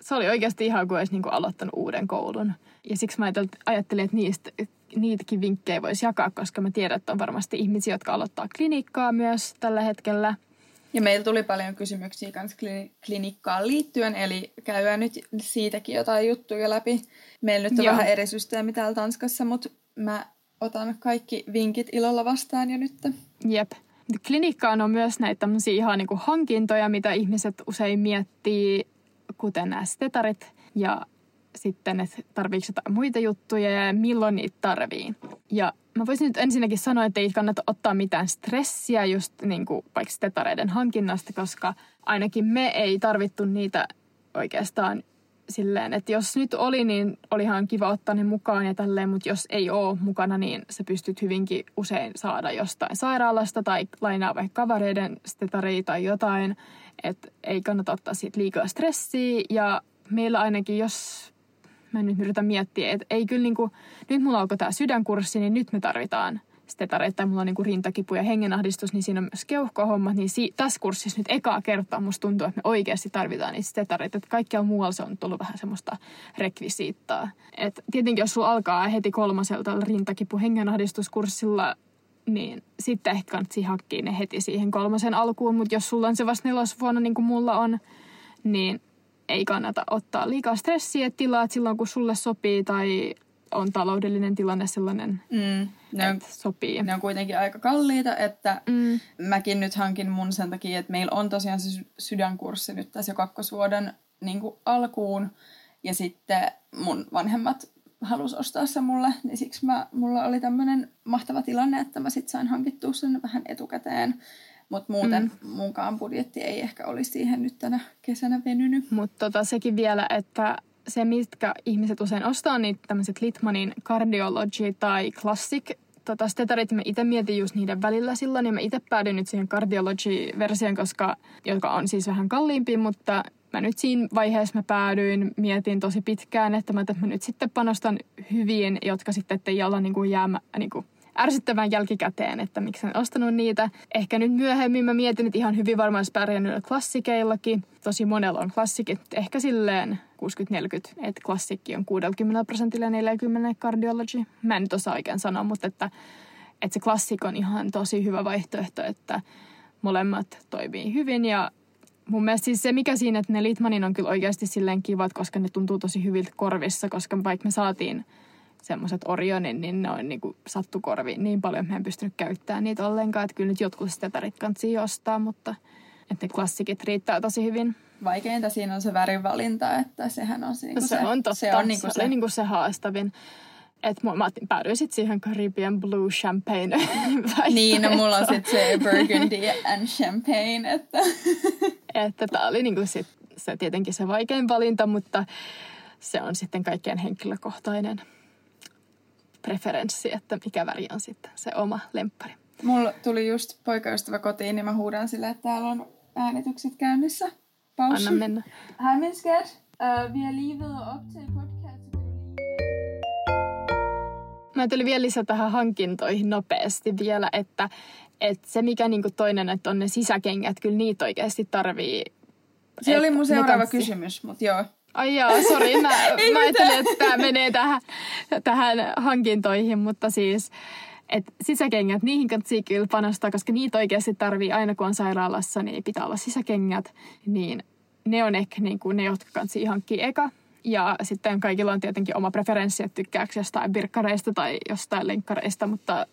se oli oikeasti ihan kuin olisi niin kuin aloittanut uuden koulun. Ja siksi mä ajattelin, että niistä, niitäkin vinkkejä voisi jakaa, koska mä tiedän, että on varmasti ihmisiä, jotka aloittaa klinikkaa myös tällä hetkellä. Ja meillä tuli paljon kysymyksiä myös klinikkaan liittyen, eli käydään nyt siitäkin jotain juttuja läpi. Meillä nyt on Joo. vähän eri systeemi täällä Tanskassa, mutta mä otan kaikki vinkit ilolla vastaan jo nyt. Jep. Klinikkaan on myös näitä tämmöisiä ihan niin kuin hankintoja, mitä ihmiset usein miettii, kuten nämä stetarit ja sitten, että tarviiko jotain muita juttuja ja milloin niitä tarvii. Ja mä voisin nyt ensinnäkin sanoa, että ei kannata ottaa mitään stressiä just niin kuin vaikka stetareiden hankinnasta, koska ainakin me ei tarvittu niitä oikeastaan silleen, että jos nyt oli, niin olihan kiva ottaa ne mukaan ja tälleen, mutta jos ei ole mukana, niin sä pystyt hyvinkin usein saada jostain sairaalasta tai lainaa vaikka kavareiden stetaria tai jotain, että ei kannata ottaa siitä liikaa stressiä. Ja meillä ainakin, jos mä nyt yritän miettiä, että ei kyllä niinku, nyt mulla alkoi tämä sydänkurssi, niin nyt me tarvitaan stetareita tai mulla on niinku rintakipu ja hengenahdistus, niin siinä on myös keuhkohommat, niin si- tässä kurssissa nyt ekaa kertaa musta tuntuu, että me oikeasti tarvitaan niitä stetareita, että kaikkialla muualla se on tullut vähän semmoista rekvisiittaa. Et tietenkin jos sulla alkaa heti kolmaselta rintakipu hengenahdistuskurssilla, niin sitten ehkä kannattaa hakkia ne heti siihen kolmasen alkuun, mutta jos sulla on se vasta nelosvuonna niin kuin mulla on, niin ei kannata ottaa liikaa stressiä tilaa silloin, kun sulle sopii tai on taloudellinen tilanne sellainen, Mm, ne, on, että sopii. ne on kuitenkin aika kalliita, että Mm. mäkin nyt hankin mun sen takia, että meillä on tosiaan se sy- sydänkurssi nyt tässä jo kakkosvuoden niin alkuun. Ja sitten mun vanhemmat halus ostaa se mulle, niin siksi mä, mulla oli tämmöinen mahtava tilanne, että mä sit sain hankittua sen vähän etukäteen. Mutta muuten mm. munkaan budjetti ei ehkä olisi siihen nyt tänä kesänä venynyt. Mutta tota, sekin vielä, että se, mitkä ihmiset usein ostaa, niin tämmöiset Litmanin Cardiology tai Classic tota, stetarit, mä itse mietin just niiden välillä silloin, ja mä itse päädyin nyt siihen Cardiology-versioon, koska, joka on siis vähän kalliimpi, mutta mä nyt siinä vaiheessa mä päädyin, mietin tosi pitkään, että mä, että mä nyt sitten panostan hyviin, jotka sitten ettei olla niin kuin jäämä, niin kuin ärsyttävän jälkikäteen, että miksi en ostanut niitä. Ehkä nyt myöhemmin mä mietin, että ihan hyvin varmaan olisi pärjännyt klassikeillakin. Tosi monella on klassikit, ehkä silleen 60-40, että klassikki on 60 prosentilla ja 40 cardiology. Mä en nyt osaa oikein sanoa, mutta että, että se klassik on ihan tosi hyvä vaihtoehto, että molemmat toimii hyvin ja mun mielestä siis se, mikä siinä, että ne Litmanin on kyllä oikeasti silleen kivat, koska ne tuntuu tosi hyviltä korvissa, koska vaikka me saatiin semmoiset Orionin, niin ne on niinku sattu korviin niin paljon, että mä en pystynyt käyttämään niitä ollenkaan. Että kyllä nyt jotkut stetarit kannattaa ostaa, mutta että ne klassikit riittää tosi hyvin. Vaikeinta siinä on se värivalinta, että sehän on niinku Se, on totta. Se on niinku se, se, oli niinku se haastavin. Että mä otin- päädyin sitten siihen Caribbean Blue Champagne Niin, no mulla on sitten se Burgundy and Champagne, että Että tämä oli niinku sit, se tietenkin se vaikein valinta, mutta se on sitten kaikkien henkilökohtainen preferenssi, että mikä väri on sitten se oma lemppari. mulla tuli just poikaystävä kotiin, niin mä huudan sille, että täällä on äänitykset käynnissä. Paus. Anna mennä. Hej skat. Uh, vi har lige og optage podcast. lige- Mä tulin vielä lisätä tähän hankintoihin nopeasti vielä, että, että se mikä niinku toinen, että on ne sisäkengät, kyllä niitä oikeasti tarvii. Se oli mun seuraava kysymys, mutta joo. Ai jaa, sori. Mä, mä ajattelin, että tämä menee tähän, tähän hankintoihin, mutta siis et sisäkengät, niihin kannattaa kyllä panostaa, koska niitä oikeasti tarvii aina kun on sairaalassa, niin pitää olla sisäkengät. Niin ne on ehkä niin kuin ne, jotka kannattaa hankkia eka. Ja sitten kaikilla on tietenkin oma preferenssi, että tykkääkö jostain birkkareista tai jostain lenkkareista, mutta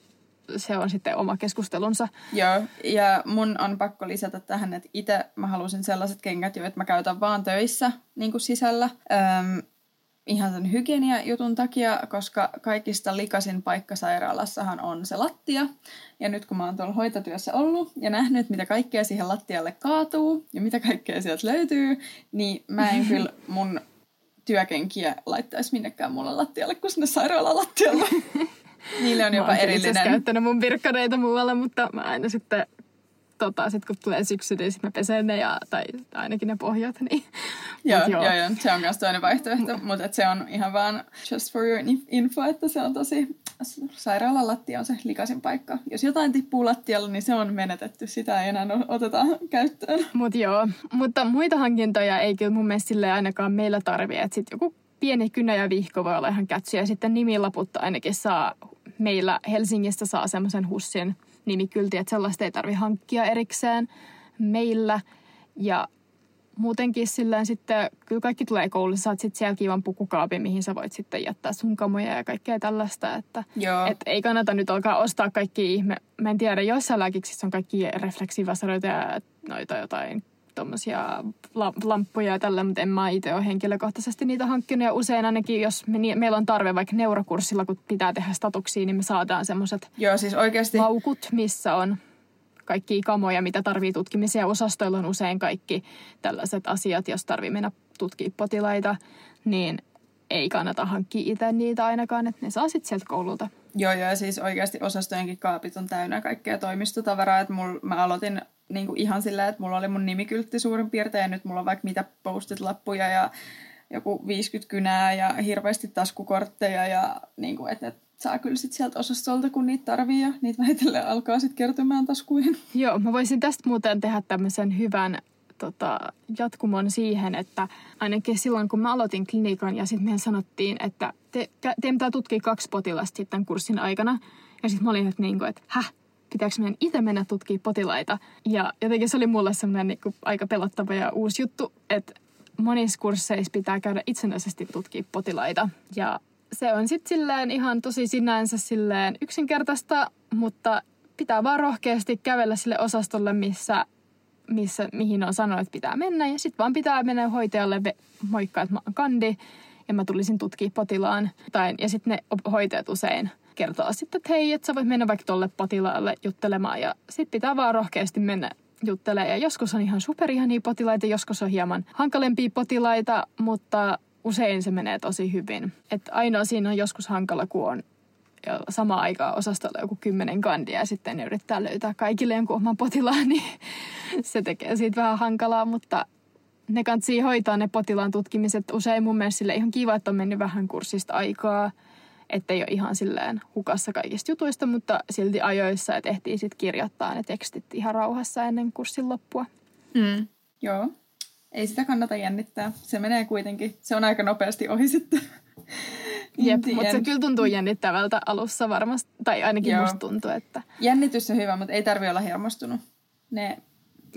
se on sitten oma keskustelunsa. Joo, ja mun on pakko lisätä tähän, että itse mä halusin sellaiset kengät, joita mä käytän vaan töissä niin kuin sisällä. Öm, ihan sen hygienia-jutun takia, koska kaikista likasin paikka sairaalassahan on se lattia. Ja nyt kun mä oon tuolla hoitotyössä ollut ja nähnyt, mitä kaikkea siihen lattialle kaatuu ja mitä kaikkea sieltä löytyy, niin mä en kyllä mun työkenkiä laittaisi minnekään mulle lattialle kuin sinne sairaalan lattialle. Niille on Mä jopa oon kyllä itse asiassa erillinen. käyttänyt mun virkkareita muualla, mutta mä aina sitten, tota, sit kun tulee syksy, niin sit mä pesen ne, ja, tai ainakin ne pohjat. Niin. Joo, joo. joo, joo, se on myös toinen vaihtoehto, mutta se on ihan vaan just for your in- info, että se on tosi, sairaalan lattia on se likasin paikka. Jos jotain tippuu lattialle, niin se on menetetty, sitä ei enää oteta käyttöön. Mut joo, mutta muita hankintoja ei kyllä mun mielestä ainakaan meillä tarvitse. Että sit joku pieni kynä ja vihko voi olla ihan kätsy. Ja sitten nimilaput ainakin saa, meillä Helsingistä saa semmoisen hussin nimikylti, että sellaista ei tarvi hankkia erikseen meillä. Ja muutenkin silleen sitten, kyllä kaikki tulee koulussa, saat sitten siellä kivan pukukaapin, mihin sä voit sitten jättää sun kamoja ja kaikkea tällaista, että Joo. et ei kannata nyt alkaa ostaa kaikki ihme, mä en tiedä, joissain lääkiksissä on kaikki refleksivasaroita ja noita jotain tuommoisia lamppuja ja tällä, mutta en mä itse ole henkilökohtaisesti niitä hankkinut. Ja usein ainakin, jos me, meillä on tarve vaikka neurokurssilla, kun pitää tehdä statuksia, niin me saadaan semmoiset Joo, siis oikeasti, laukut, missä on kaikki kamoja, mitä tarvii tutkimiseen. Osastoilla on usein kaikki tällaiset asiat, jos tarvii mennä tutkia potilaita, niin ei kannata hankkia itse niitä ainakaan, että ne saa sitten sieltä koululta. joo, joo, siis oikeasti osastojenkin kaapit on täynnä kaikkea toimistotavaraa, että mul, mä aloitin niin kuin ihan sillä, että mulla oli mun nimikyltti suurin piirtein, ja nyt mulla on vaikka mitä postit-lappuja ja joku 50 kynää ja hirveästi taskukortteja ja niin kuin, että, että saa kyllä sit sieltä osastolta, kun niitä tarvii ja niitä vähitellen alkaa sitten kertymään taskuihin. Joo, mä voisin tästä muuten tehdä tämmöisen hyvän tota, jatkumon siihen, että ainakin silloin kun mä aloitin klinikan ja sitten meidän sanottiin, että te, te pitää tutkia kaksi potilasta sitten kurssin aikana. Ja sitten mä olin, että, niin kuin, että häh, pitääkö meidän itse mennä tutkimaan potilaita. Ja jotenkin se oli mulle semmoinen niin aika pelottava ja uusi juttu, että monissa kursseissa pitää käydä itsenäisesti tutkia potilaita. Ja se on sitten silleen ihan tosi sinänsä silleen yksinkertaista, mutta pitää vaan rohkeasti kävellä sille osastolle, missä, missä, mihin on sanonut, että pitää mennä. Ja sitten vaan pitää mennä hoitajalle moikkaa, että mä oon kandi ja mä tulisin tutkia potilaan. Tai, ja sitten ne hoitajat usein kertoo sitten, että hei, että sä voit mennä vaikka tolle potilaalle juttelemaan. Ja sitten pitää vaan rohkeasti mennä juttelemaan. Ja joskus on ihan superihania potilaita, joskus on hieman hankalempia potilaita, mutta usein se menee tosi hyvin. Et ainoa siinä on joskus hankala, kun on sama aikaa osastolla joku kymmenen kandia ja sitten ne yrittää löytää kaikille jonkun oman potilaan, niin se tekee siitä vähän hankalaa, mutta ne kansi hoitaa ne potilaan tutkimiset. Usein mun mielestä sille ihan kiva, että on mennyt vähän kurssista aikaa, ettei ole ihan silleen hukassa kaikista jutuista, mutta silti ajoissa, että ehtii sitten kirjoittaa ne tekstit ihan rauhassa ennen kurssin loppua. Mm. Joo, ei sitä kannata jännittää. Se menee kuitenkin. Se on aika nopeasti ohi sitten. Jep, mutta se kyllä tuntuu jännittävältä alussa varmasti, tai ainakin Joo. musta tuntuu, että... Jännitys on hyvä, mutta ei tarvi olla hermostunut. Ne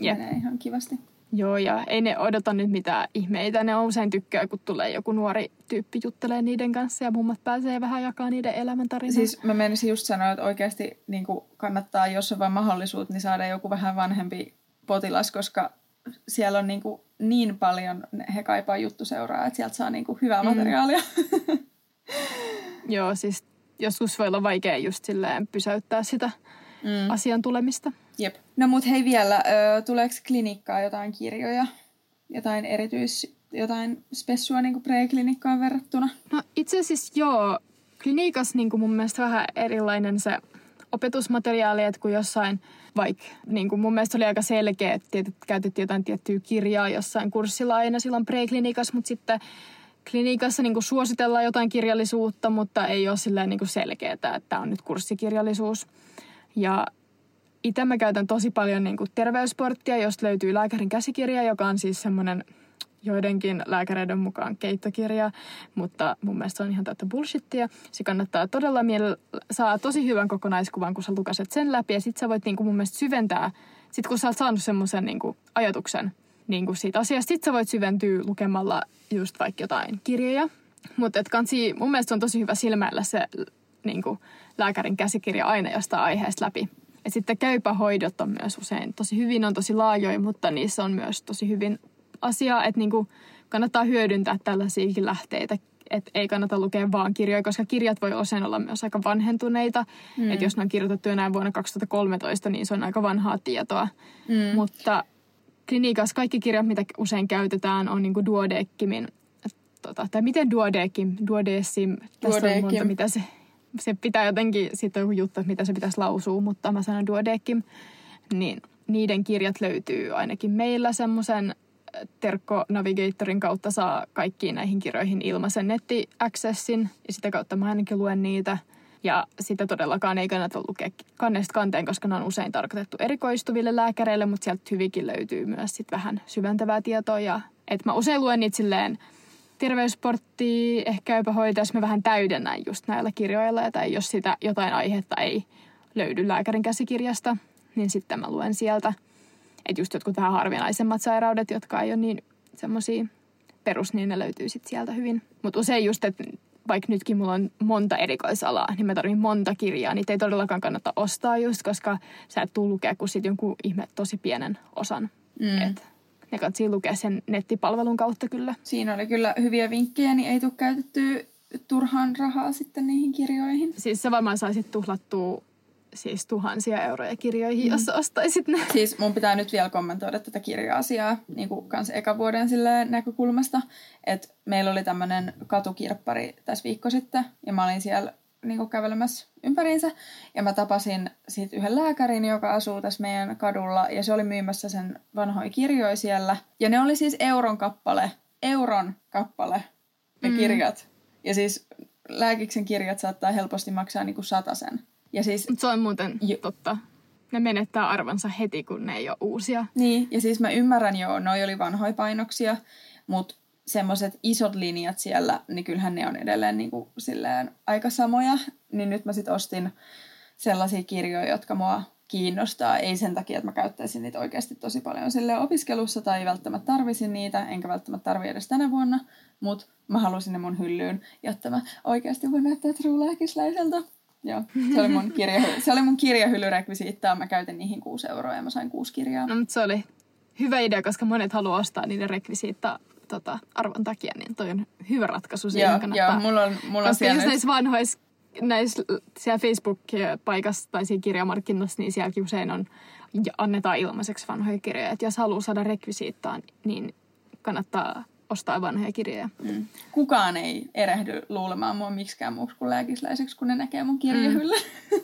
Jep. menee ihan kivasti. Joo, ja ei ne odota nyt mitään ihmeitä. Ne on usein tykkää, kun tulee joku nuori tyyppi juttelee niiden kanssa ja mummat pääsee vähän jakaa niiden elämäntarinaa. Siis mä menisin just sanoa, että oikeasti niin kannattaa, jos on vain mahdollisuus, niin saada joku vähän vanhempi potilas, koska siellä on niin, kuin niin paljon, he kaipaa juttuseuraa, että sieltä saa niin kuin hyvää mm. materiaalia. Joo, siis joskus voi olla vaikea just silleen pysäyttää sitä mm. asian tulemista. Jep. No mut hei vielä, ö, tuleeko klinikkaa jotain kirjoja? Jotain erityis, jotain spessua niin pre-klinikkaan verrattuna? No itse asiassa joo. Klinikas niin mun mielestä vähän erilainen se opetusmateriaali, että kun jossain vaikka niin kuin mun mielestä oli aika selkeä, että käytettiin jotain tiettyä kirjaa jossain kurssilla aina silloin pre-klinikas, mutta sitten klinikassa niin suositellaan jotain kirjallisuutta, mutta ei ole silleen niin selkeää, että tämä on nyt kurssikirjallisuus. Ja itse mä käytän tosi paljon niin terveysporttia, josta löytyy lääkärin käsikirja, joka on siis semmoinen joidenkin lääkäreiden mukaan keittokirja, mutta mun mielestä se on ihan täyttä bullshittia. Se kannattaa todella mielellä, saa tosi hyvän kokonaiskuvan, kun sä lukaset sen läpi ja sit sä voit niin kuin mun mielestä syventää, sit kun sä oot saanut semmoisen niin kuin ajatuksen niin kuin siitä asiasta, sit sä voit syventyä lukemalla just vaikka jotain kirjoja. Mutta kansi, mun mielestä on tosi hyvä silmäillä se niin kuin lääkärin käsikirja aina jostain aiheesta läpi. Ja sitten käypähoidot on myös usein tosi hyvin, on tosi laajoja, mutta niissä on myös tosi hyvin asiaa, että niin kuin kannattaa hyödyntää tällaisiakin lähteitä. Että ei kannata lukea vaan kirjoja, koska kirjat voi usein olla myös aika vanhentuneita. Mm. Että jos ne on kirjoitettu enää vuonna 2013, niin se on aika vanhaa tietoa. Mm. Mutta klinikassa kaikki kirjat, mitä usein käytetään, on niin kuin duodeckimin, tota, tai miten duodeckim, duodecim, tässä on monta, mitä se se pitää jotenkin, sitten joku juttu, mitä se pitäisi lausua, mutta mä sanon duodekim, niin niiden kirjat löytyy ainakin meillä semmoisen äh, Terkko Navigatorin kautta saa kaikkiin näihin kirjoihin ilmaisen netti-accessin ja sitä kautta mä ainakin luen niitä. Ja sitä todellakaan ei kannata lukea kannesta kanteen, koska ne on usein tarkoitettu erikoistuville lääkäreille, mutta sieltä hyvinkin löytyy myös sit vähän syventävää tietoa. Ja, et mä usein luen niitä silleen terveysporttia, ehkä jopa hoitaisi mä vähän täydennän just näillä kirjoilla. Tai jos sitä jotain aihetta ei löydy lääkärin käsikirjasta, niin sitten mä luen sieltä. Että just jotkut vähän harvinaisemmat sairaudet, jotka ei ole niin semmoisia perus, niin ne löytyy sitten sieltä hyvin. Mutta usein just, että vaikka nytkin mulla on monta erikoisalaa, niin mä tarvitsen monta kirjaa. Niitä ei todellakaan kannata ostaa just, koska sä et tuu lukea kuin sit jonkun ihme tosi pienen osan. Mm. Et ne kannattaa lukea sen nettipalvelun kautta kyllä. Siinä oli kyllä hyviä vinkkejä, niin ei tule käytetty turhaan rahaa sitten niihin kirjoihin. Siis sä varmaan saisit tuhlattua siis tuhansia euroja kirjoihin, mm. jos ostaisit ne. Siis mun pitää nyt vielä kommentoida tätä kirja-asiaa niin kuin kans eka vuoden näkökulmasta. Että meillä oli tämmöinen katukirppari tässä viikko sitten ja mä olin siellä niin kuin kävelemässä ympäriinsä. Ja mä tapasin siitä yhden lääkärin, joka asuu tässä meidän kadulla. Ja se oli myymässä sen vanhoja kirjoja siellä. Ja ne oli siis euron kappale euron kappale ne Mm. kirjat. Ja siis lääkiksen kirjat saattaa helposti maksaa niinku sen. Ja siis Mut se on muuten Jo- totta. Ne menettää arvansa heti, kun ne ei ole uusia. Niin, ja siis mä ymmärrän joo, noi oli vanhoja painoksia, mutta semmoiset isot linjat siellä, niin kyllähän ne on edelleen niin kuin silleen aika samoja. Niin nyt mä sitten ostin sellaisia kirjoja, jotka mua kiinnostaa. Ei sen takia, että mä käyttäisin niitä oikeasti tosi paljon sille opiskelussa tai välttämättä tarvisin niitä, enkä välttämättä tarvi edes tänä vuonna, mutta mä halusin ne mun hyllyyn, jotta mä oikeasti voin näyttää truulääkisläiseltä. Joo, se oli mun, kirjahy- se oli mun kirjahyllyrekvisiittaa. Mä käytin niihin kuusi euroa ja mä sain kuusi kirjaa. No, mutta se oli hyvä idea, koska monet haluaa ostaa niiden rekvisiitta tota, arvon takia, niin toi on hyvä ratkaisu. Siihen Joo, kannattaa. joo, mulla on, mulla on koska siellä just nyt... näissä vanhoissa, näissä siellä Facebook-paikassa tai siinä kirjamarkkinassa, niin sielläkin usein on, annetaan ilmaiseksi vanhoja kirjoja. Et jos haluaa saada rekvisiittaa, niin kannattaa ostaa vanhoja kirjoja. Mm. Kukaan ei erehdy luulemaan mua miksikään muuksi kuin lääkisläiseksi, kun ne näkee mun kirjahylly.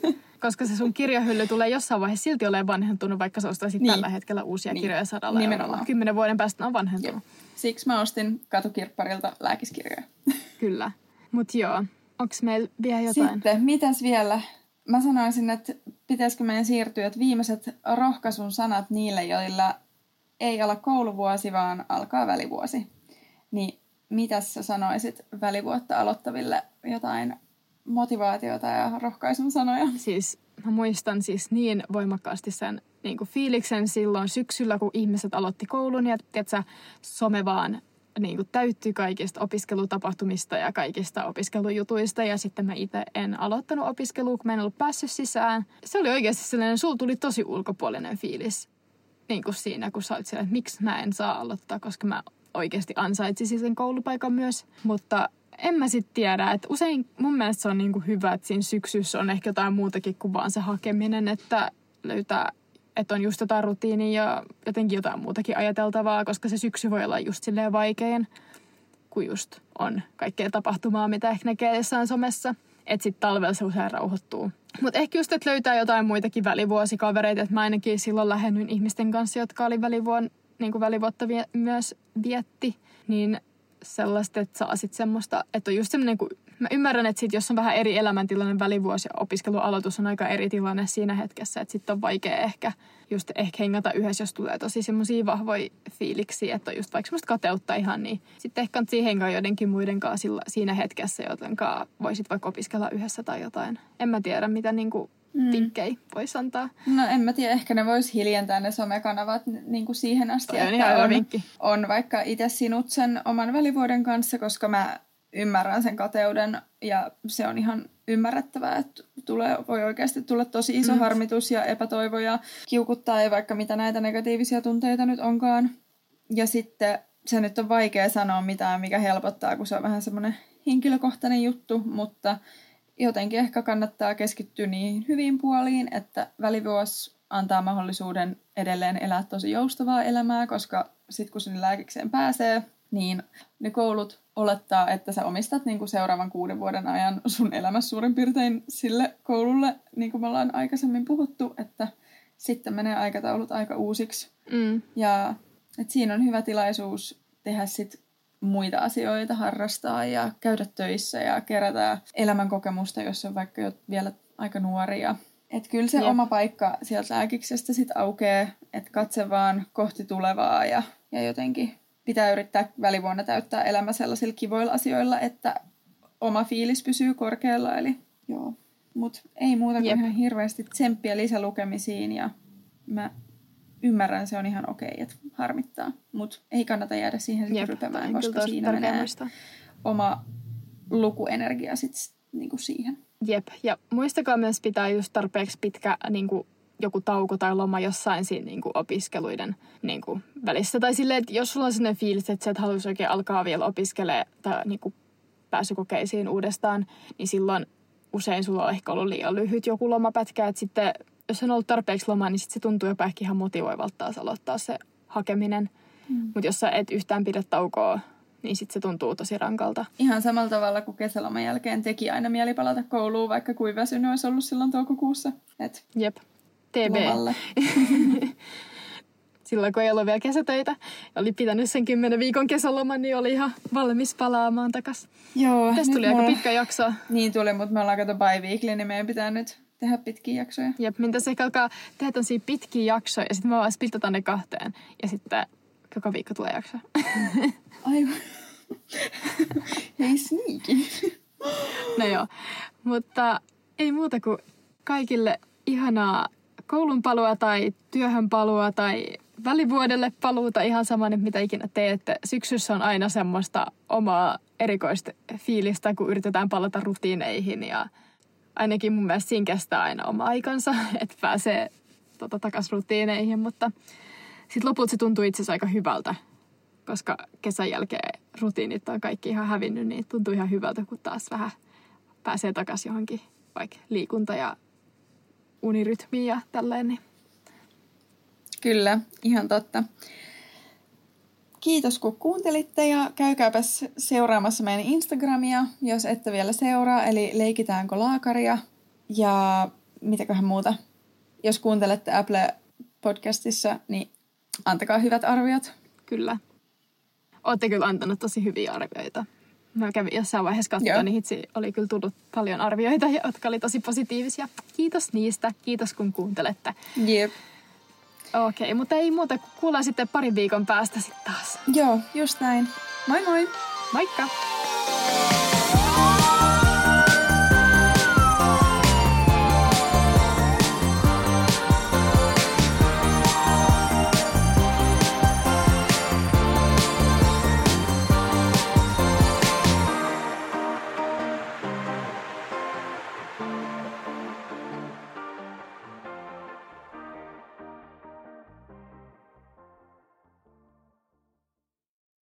Mm. Koska se sun kirjahylly tulee jossain vaiheessa silti olemaan vanhentunut, vaikka sä ostaisit Niin. tällä hetkellä uusia Niin. kirjoja sadalla Nimenomaan. eurolla. Kymmenen vuoden päästä ne on vanhentunut. Siksi mä ostin katukirpparilta lääkiskirjoja. Kyllä. Mutta joo, onks meillä vielä jotain? Sitten, mitäs vielä? Mä sanoisin, että pitäisikö meidän siirtyä, että viimeiset rohkaisun sanat niille, joilla ei ala kouluvuosi, vaan alkaa välivuosi. Niin mitäs sä sanoisit välivuotta aloittaville jotain motivaatiota ja rohkaisun sanoja? Siis mä muistan siis niin voimakkaasti sen niin kuin fiiliksen silloin syksyllä, kun ihmiset aloitti koulun ja tiedätkö, some vaan niin kuin täyttyi kaikista opiskelutapahtumista ja kaikista opiskelujutuista. Ja sitten mä itse en aloittanut opiskelua, kun mä en ollut päässyt sisään. Se oli oikeasti sellainen, sulla tuli tosi ulkopuolinen fiilis niin kuin siinä, kun sä olit siellä, että miksi mä en saa aloittaa, koska mä oikeasti ansaitsisin sen koulupaikan myös. Mutta en mä sitten tiedä, että usein mun mielestä se on niinku hyvä, että siinä syksyssä on ehkä jotain muutakin kuin vaan se hakeminen, että löytää, että on just jotain rutiinia ja jotenkin jotain muutakin ajateltavaa, koska se syksy voi olla just silleen vaikein, kun just on kaikkea tapahtumaa, mitä ehkä näkee jossain somessa. Että sitten talvella se usein rauhoittuu. Mutta ehkä just, että löytää jotain muitakin välivuosikavereita. Että mä ainakin silloin lähennyin ihmisten kanssa, jotka oli välivuon, niin kuin välivuotta vie, myös vietti. Niin sellaista, että saa sitten semmoista, että on just semmoinen, kun mä ymmärrän, että sit jos on vähän eri elämäntilanne välivuosi ja opiskelualoitus on aika eri tilanne siinä hetkessä, että sitten on vaikea ehkä just ehkä hengata yhdessä, jos tulee tosi semmoisia vahvoja fiiliksiä, että on just vaikka semmoista kateutta ihan, niin sitten ehkä kannattaa hengaa joidenkin muiden kanssa siinä hetkessä, joten voisit vaikka opiskella yhdessä tai jotain. En mä tiedä, mitä niinku Mm. vinkkejä voisi antaa. No en mä tiedä, ehkä ne vois hiljentää ne somekanavat niin kuin siihen asti, Toi on hyvä on, vinkki. on vaikka itse sinut sen oman välivuoden kanssa, koska mä ymmärrän sen kateuden ja se on ihan ymmärrettävää, että tulee, voi oikeasti tulla tosi iso mm. harmitus ja epätoivo ja kiukuttaa ja vaikka mitä näitä negatiivisia tunteita nyt onkaan. Ja sitten se nyt on vaikea sanoa mitään, mikä helpottaa, kun se on vähän semmoinen henkilökohtainen juttu, mutta jotenkin ehkä kannattaa keskittyä niihin hyviin puoliin, että välivuosi antaa mahdollisuuden edelleen elää tosi joustavaa elämää, koska sitten kun sinne lääkikseen pääsee, niin ne koulut olettaa, että sä omistat niin kuin seuraavan kuuden vuoden ajan sun elämässä suurin piirtein sille koululle, niin kuin me ollaan aikaisemmin puhuttu, että sitten menee aikataulut aika uusiksi. Mm. Ja et siinä on hyvä tilaisuus tehdä sit muita asioita, harrastaa ja käydä töissä ja kerätä elämänkokemusta, jos on vaikka jo vielä aika nuori. Ja, et kyllä se Jep. oma paikka sieltä lääkiksestä sit aukeaa, että katse vaan kohti tulevaa ja, ja jotenkin pitää yrittää välivuonna täyttää elämä sellaisilla kivoilla asioilla, että oma fiilis pysyy korkealla. Eli joo, mutta ei muuta kuin Jep. ihan hirveästi tsemppiä lisälukemisiin ja mä ymmärrän, se on ihan okei, että harmittaa. Mutta ei kannata jäädä siihen sit Jep, toi rypemään, on kyllä koska siinä menee oma lukuenergia sit niinku siihen. Jep, ja muistakaa myös pitää just tarpeeksi pitkä niin kuin joku tauko tai loma jossain siinä niin kuin opiskeluiden niin kuin välissä. Tai silleen, että jos sulla on sellainen fiilis, että sä et haluaisi oikein alkaa vielä opiskelemaan tai niin kuin pääsykokeisiin uudestaan, niin silloin usein sulla on ehkä ollut liian lyhyt joku lomapätkä. Että sitten, jos on ollut tarpeeksi lomaa, niin sitten se tuntuu jopa ehkä ihan motivoivalta taas aloittaa se hakeminen. Mm. Mutta jos sä et yhtään pidä taukoa, niin sitten se tuntuu tosi rankalta. Ihan samalla tavalla kuin kesäloman jälkeen teki aina mieli palata kouluun, vaikka kuin väsynyt olisi ollut silloin toukokuussa. Et Jep. TB. silloin kun ei ollut vielä kesätöitä. Oli pitänyt sen kymmenen viikon kesäloman, niin oli ihan valmis palaamaan takas. Joo. Tästä tuli aika pitkä jakso. Niin tuli, mutta me ollaan kato bi niin meidän pitää nyt tehdä pitkiä jaksoja. Jep, minä tässä ehkä alkaa tehdä tosi pitkiä jaksoja ja sitten me vaan splittataan ne kahteen. Ja sitten koko viikko tulee jakso. Aivan. Hei sneaky. no joo, mutta ei muuta kuin kaikille ihanaa koulun palua tai työhön palua tai välivuodelle paluuta ihan sama nyt mitä ikinä teette. Syksyssä on aina semmoista omaa erikoista fiilistä, kun yritetään palata rutiineihin ja ainakin mun mielestä siinä kestää aina oma aikansa, että pääsee tota, takaisin rutiineihin, mutta sitten lopulta se tuntuu itse asiassa aika hyvältä, koska kesän jälkeen rutiinit on kaikki ihan hävinnyt, niin tuntuu ihan hyvältä, kun taas vähän pääsee takaisin johonkin vaikka liikunta- ja unirytmiin ja tälleen. Niin. Kyllä, ihan totta. Kiitos kun kuuntelitte ja käykääpäs seuraamassa meidän Instagramia, jos ette vielä seuraa, eli leikitäänkö laakaria ja mitäköhän muuta. Jos kuuntelette Apple-podcastissa, niin antakaa hyvät arviot. Kyllä. Olette kyllä antanut tosi hyviä arvioita. Mä kävin jossain vaiheessa katsoa, niin hitsi oli kyllä tullut paljon arvioita, jotka oli tosi positiivisia. Kiitos niistä. Kiitos kun kuuntelette. Jep. Okei, okay, mutta ei muuta. Kuullaan sitten parin viikon päästä sitten taas. Joo, just näin. Moi moi! Moikka!